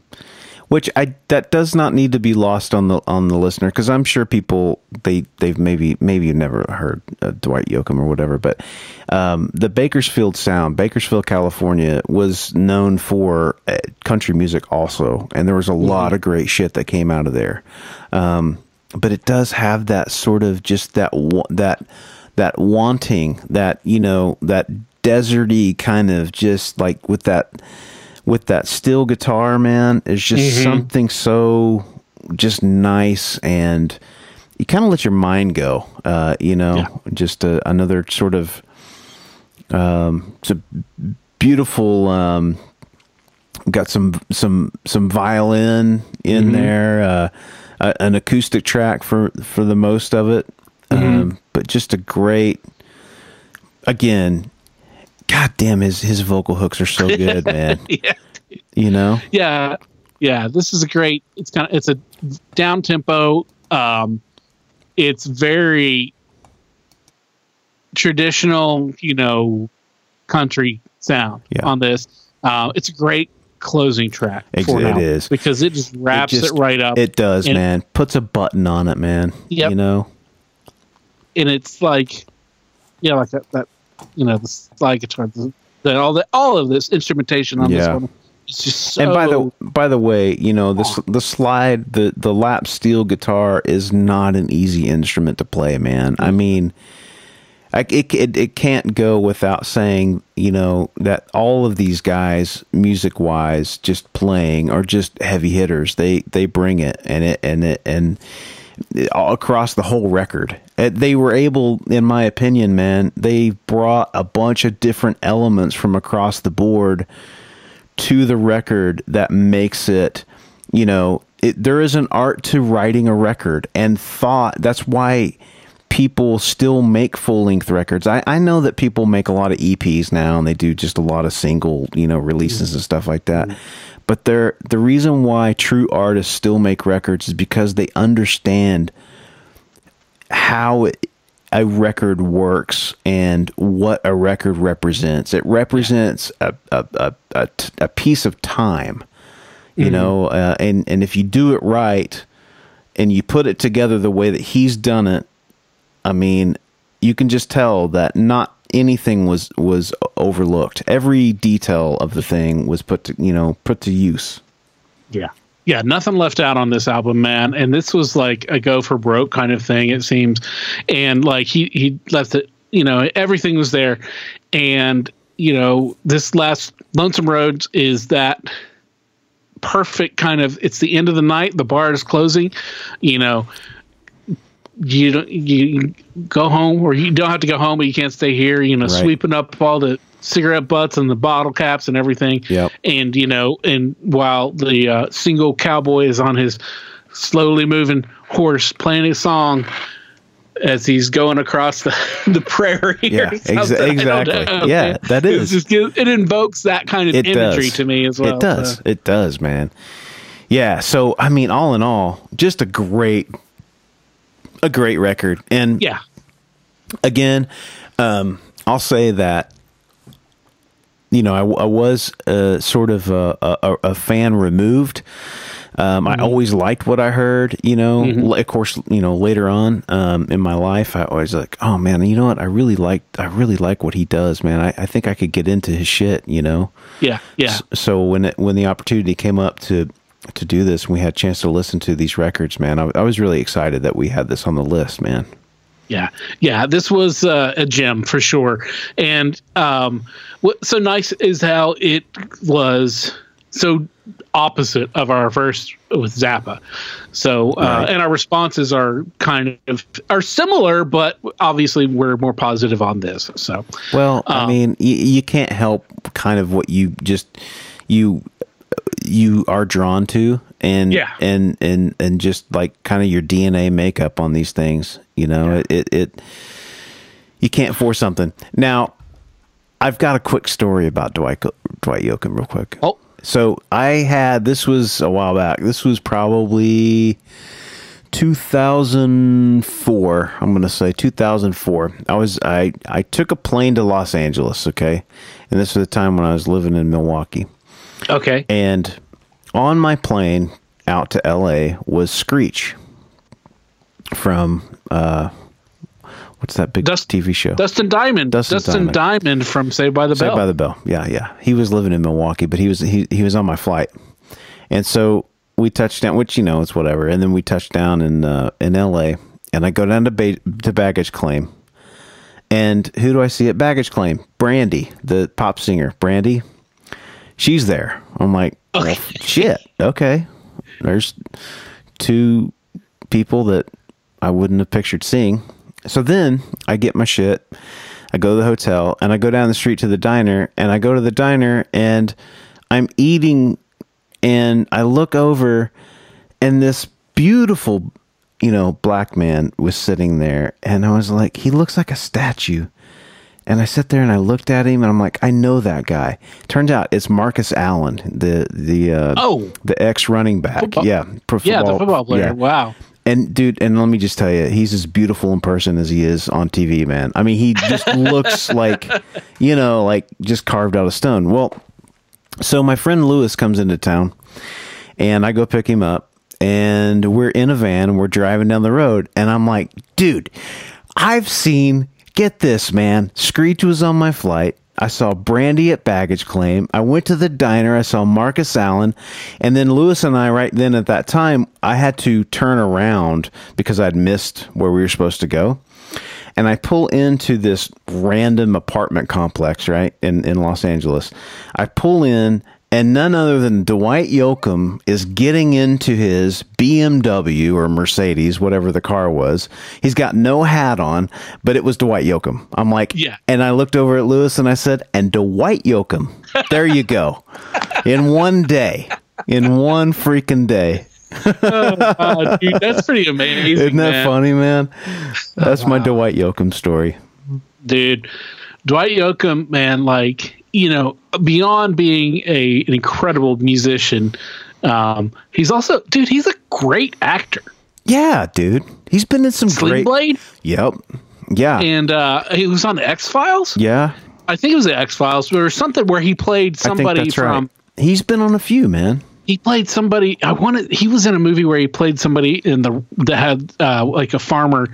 which I that does not need to be lost on the on the listener because I'm sure people they they've maybe maybe you've never heard uh, Dwight Yoakam or whatever, but um, the Bakersfield sound, Bakersfield, California, was known for uh, country music also, and there was a lot of great shit that came out of there. Um, but it does have that sort of just that that that wanting that you know that deserty kind of just like with that with that steel guitar man is just something so just nice and you kind of let your mind go uh you know Yeah. just a, another sort of um it's a beautiful um got some some some violin in there uh a, an acoustic track for for the most of it um but just a great again god damn his his vocal hooks are so good man yeah. you know yeah yeah this is a great it's kind of it's a down tempo um it's very traditional you know country sound Yeah. on this uh it's a great closing track Ex- for it is. because it just wraps it, just- right up it does man puts a button on it man Yep. you know and it's like yeah like that, that you know the slide guitar the, the, all the all of this instrumentation on this one it's just so and by the by the way, you know the s- the slide the the lap steel guitar is not an easy instrument to play, man. I mm. mean, I, it, it it can't go without saying, you know, that all of these guys, music wise, just playing are just heavy hitters. They they bring it, and it and it and across the whole record. Uh, They were able, in my opinion, man, they brought a bunch of different elements from across the board to the record that makes it, you know, it, there is an art to writing a record and thought. That's why people still make full length records. I, I know that people make a lot of EPs now and they do just a lot of single, you know, releases and stuff like that. But they're, the reason why true artists still make records is because they understand how it, a record works and what a record represents. It represents a a a piece of time, you know, uh, and, and if you do it right and you put it together the way that he's done it, I mean, you can just tell that not anything was, was overlooked. Every detail of the thing was put to, you know, put to use. Yeah. Yeah, nothing left out on this album, man. And this was like a go for broke kind of thing, it seems. And like he he left it, you know, everything was there. And, you know, this last Lonesome Roads is that perfect kind of. It's the end of the night. The bar is closing. You know, you don't you go home or you don't have to go home, but you can't stay here. You know, Right. sweeping up all the cigarette butts and the bottle caps and everything. Yep. And you know, and while the uh, single cowboy is on his slowly moving horse playing a song as he's going across the, the prairie. Yeah, or exa- something. I don't exactly. Yeah, that is. just it invokes that kind of It imagery does. to me as well. It does. so. It does, man. Yeah. So I mean, all in all, just a great, a great record. And Yeah. again, um, I'll say that. You know, I, I was uh, sort of a, a, a fan removed. Um, Mm-hmm. I always liked what I heard. You know, L- of course, you know later on um, in my life, I was like, oh man, you know what? I really like, I really like what he does, man. I, I think I could get into his shit. You know, Yeah. Yeah. so when it, when the opportunity came up to to do this, and we had a chance to listen to these records, man, I, I was really excited that we had this on the list, man. Yeah, yeah, this was uh, a gem for sure. And um, what's so nice is how it was so opposite of our first with Zappa. So, uh, Right. and our responses are kind of are similar, but obviously we're more positive on this. So, Well, I Um, mean, you, you can't help kind of what you just you you are drawn to, and Yeah. and and and just like kind of your DNA makeup on these things. You know, it, it it you can't force something. Now, I've got a quick story about Dwight Dwight Yoakam, real quick. oh, So I had this was a while back. This was probably 2004. I'm going to say 2004. I was I I took a plane to Los Angeles, okay? And this was the time when I was living in Milwaukee. Okay, And on my plane out to LA was Screech from uh what's that big Dust- TV show? Dustin Diamond, Dustin Dustin, Diamond. from Saved by the Saved Bell. by the Bell. Yeah, yeah. He was living in Milwaukee, but he was he he was on my flight, and so we touched down, which you know it's whatever. And then we touched down in uh, in L.A. and I go down to ba- to baggage claim, and who do I see at baggage claim? Brandy, the pop singer, Brandy. She's there. I'm like, well, shit. Okay, there's two people that I wouldn't have pictured seeing. So then I get my shit. I go to the hotel and I go down the street to the diner and I go to the diner and I'm eating and I look over and this beautiful, you know, black man was sitting there and I was like, he looks like a statue. And I sit there and I looked at him and I'm like, I know that guy. Turns out it's Marcus Allen, the the uh, Oh. the ex running back. Football- Yeah, pro yeah, the football player. yeah. Wow. And dude, and let me just tell you, he's as beautiful in person as he is on TV, man. I mean, he just looks like, you know, like just carved out of stone. Well, so my friend Lewis comes into town, and I go pick him up, and we're in a van and we're driving down the road, and I'm like, dude, I've seen. Get this, man. Screech was on my flight. I saw Brandy at baggage claim. I went to the diner. I saw Marcus Allen. And then Lewis and I, right then at that time, I had to turn around because I'd missed where we were supposed to go. And I pull into this random apartment complex, right, in, in Los Angeles. I pull in, and none other than Dwight Yoakam is getting into his BMW or Mercedes, whatever the car was. He's got no hat on, but it was Dwight Yoakam. I'm like, Yeah. And I looked over at Lewis and I said, and Dwight Yoakam, there you go. In one day, in one freaking day. Uh, dude, that's pretty amazing. Isn't that man. funny, man? That's my Dwight Yoakam story. dude. Dwight Yoakam, man, like you know, beyond being a an incredible musician, um, he's also, dude, he's a great actor. Yeah, dude. He's been in some Sling great. Blade, Yep. Yeah. and uh, he was on the X Files. yeah. I think it was the X Files or something where he played I think somebody that's from. right. He's been on a few, man. He played somebody. I wanted. He was in a movie where he played somebody in the that had uh, like a farmer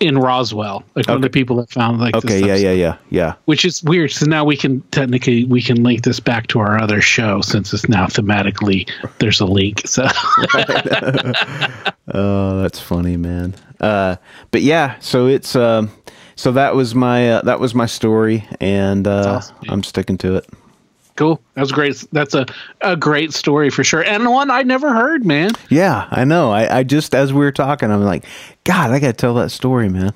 in Roswell, like one of the people that found like. Okay. Yeah. Yeah. Yeah. Yeah. which is weird. So now we can technically we can link this back to our other show since it's now thematically there's a link. So Oh, that's funny, man. Uh, but yeah, so it's um, so that was my uh, that was my story, and uh, awesome. I'm sticking to it. Cool. That's great. That's a, a great story for sure. And one I never heard, man. Yeah, I know. I, I just as we were talking, I'm like, God, I got to tell that story, man.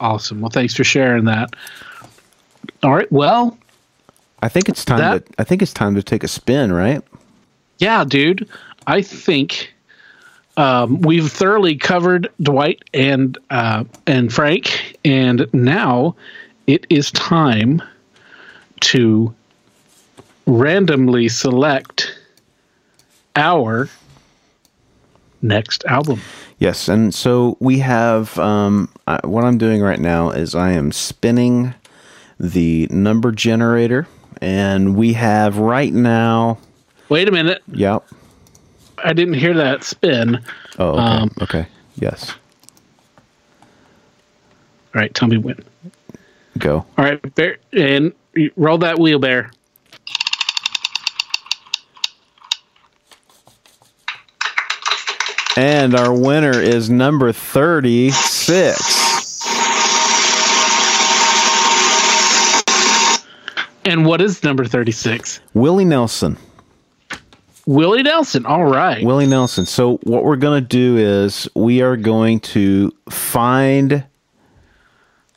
Awesome. Well, thanks for sharing that. All right. Well, I think it's time That- to I think it's time to take a spin, right? yeah, dude. I think um, we've thoroughly covered Dwight and uh, and Frank, and now it is time to randomly select our next album. Yes, and so we have um, I, what I'm doing right now is I am spinning the number generator, and we have right now. Wait a minute. Yep. I didn't hear that spin. Oh, okay. Um, okay. Yes. All right, tell me when. Go. All right, bear, and roll that wheel, bear. And our winner is number 36. And what is number thirty-six? Willie Nelson. Willie Nelson. All right. Willie Nelson. So what we're going to do is we are going to find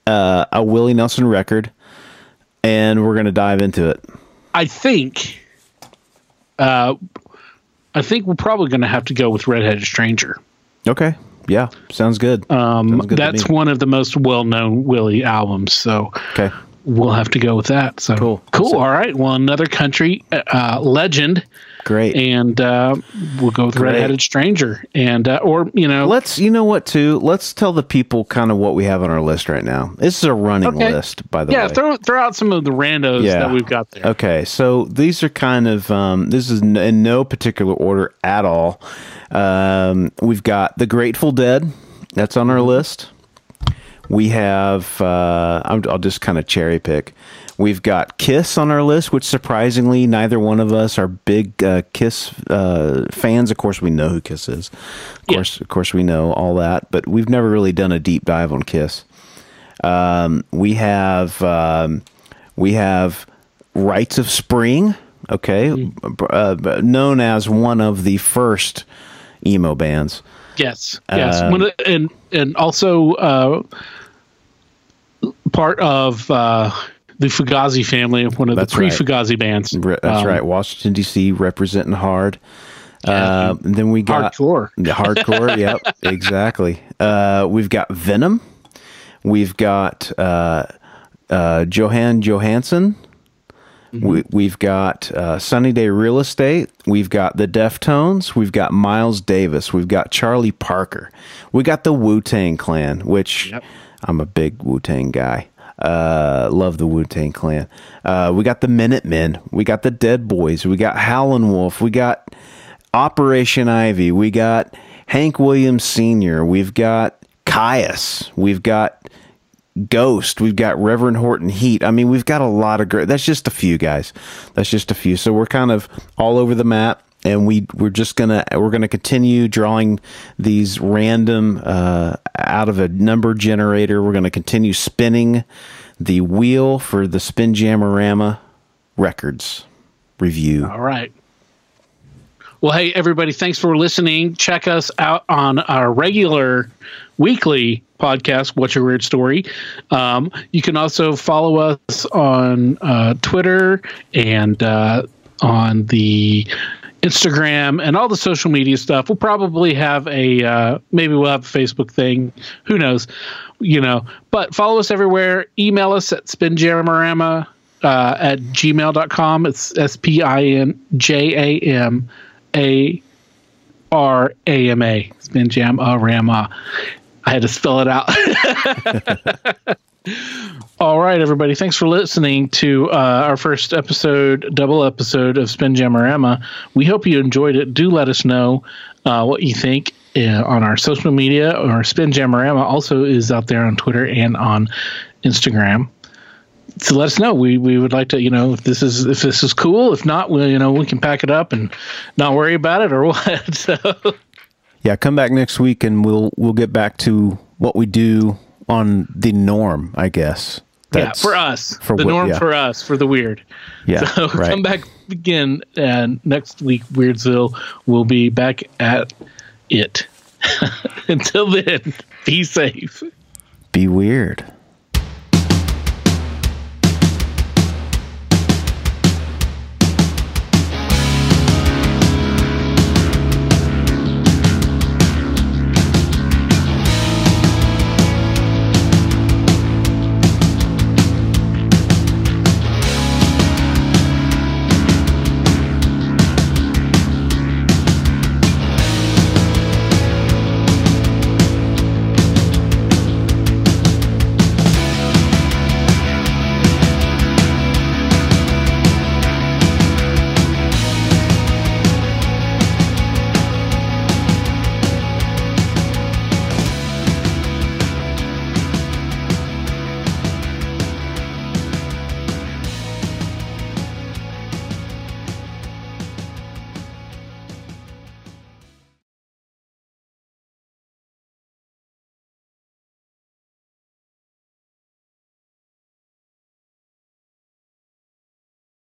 uh, a Willie Nelson record, and we're going to dive into it. I think. Uh, I think we're probably going to have to go with Redheaded Stranger. Okay. Yeah. Sounds good. Um, Sounds good that's one of the most well-known Willie albums. So Okay. we'll have to go with that. So Cool. Cool. So- All right. Well, another country uh, legend, Great. and uh, we'll go with Great. Redheaded Stranger, and uh, or you know, Let's, you know what, too? Let's tell the people kind of what we have on our list right now. This is a running Okay. list, by the yeah, way. throw throw out some of the randos Yeah. that we've got there. Okay, so these are kind of um, this is in no particular order at all. Um, we've got the Grateful Dead. That's on our list. We have. Uh, I'm, I'll just kind of cherry pick. We've got Kiss on our list, which surprisingly neither one of us are big uh, Kiss uh, fans. Of course, we know who Kiss is. Of Yeah. course, of course, we know all that, but we've never really done a deep dive on Kiss. Um, we have um, we have Rites of Spring, okay, uh, known as one of the first emo bands. Yes, yes, Um, and and also uh, part of uh, the Fugazi family, one of the That's right. pre-Fugazi bands. Re- That's Um, right, Washington D.C. representing hard. Uh, then we got Hardcore. The hardcore, yep, exactly. Uh, we've got Venom. We've got uh, uh, Jóhann Jóhannsson. We, we've got uh, Sunny Day Real Estate. We've got the Deftones. We've got Miles Davis. We've got Charlie Parker. We got the Wu Tang Clan, which Yep. I'm a big Wu Tang guy. Uh, love the Wu Tang Clan. Uh, we got the Minutemen. We got the Dead Boys. We got Howlin' Wolf. We got Operation Ivy. We got Hank Williams Sr. We've got Kyuss. We've got Ghost. We've got Reverend Horton Heat. I mean, we've got a lot of great. That's just a few guys. That's just a few. So we're kind of all over the map, and we we're just gonna we're gonna continue drawing these random uh, out of a number generator. We're gonna continue spinning the wheel for the Spin Jamarama records review. All right. Well, hey, everybody, thanks for listening. Check us out on our regular weekly podcast, What's Your Weird Story? Um, you can also follow us on uh, Twitter and uh, on the Instagram and all the social media stuff. We'll probably have a, uh, maybe we'll have a Facebook thing. Who knows? You know, but follow us everywhere. Email us at spinjamarama uh, at gmail.com. It's S P I N J A M A R A M A. Spinjamarama. I had to spell it out. All right, everybody. Thanks for listening to uh, our first episode, double episode of Spin Jamarama. We hope you enjoyed it. Do let us know uh, what you think uh, on our social media. Or Spin Jamarama also is out there on Twitter and on Instagram. So let us know. We we would like to, you know, if this is if this is cool. If not, we you know we can pack it up and not worry about it or what. so Yeah, come back next week and we'll we'll get back to what we do on the norm, I guess. yeah, for us, for the norm yeah. for us, for the weird. Yeah, So right. come back again, and next week, Weirdsville will be back at it. Until then, be safe. Be weird.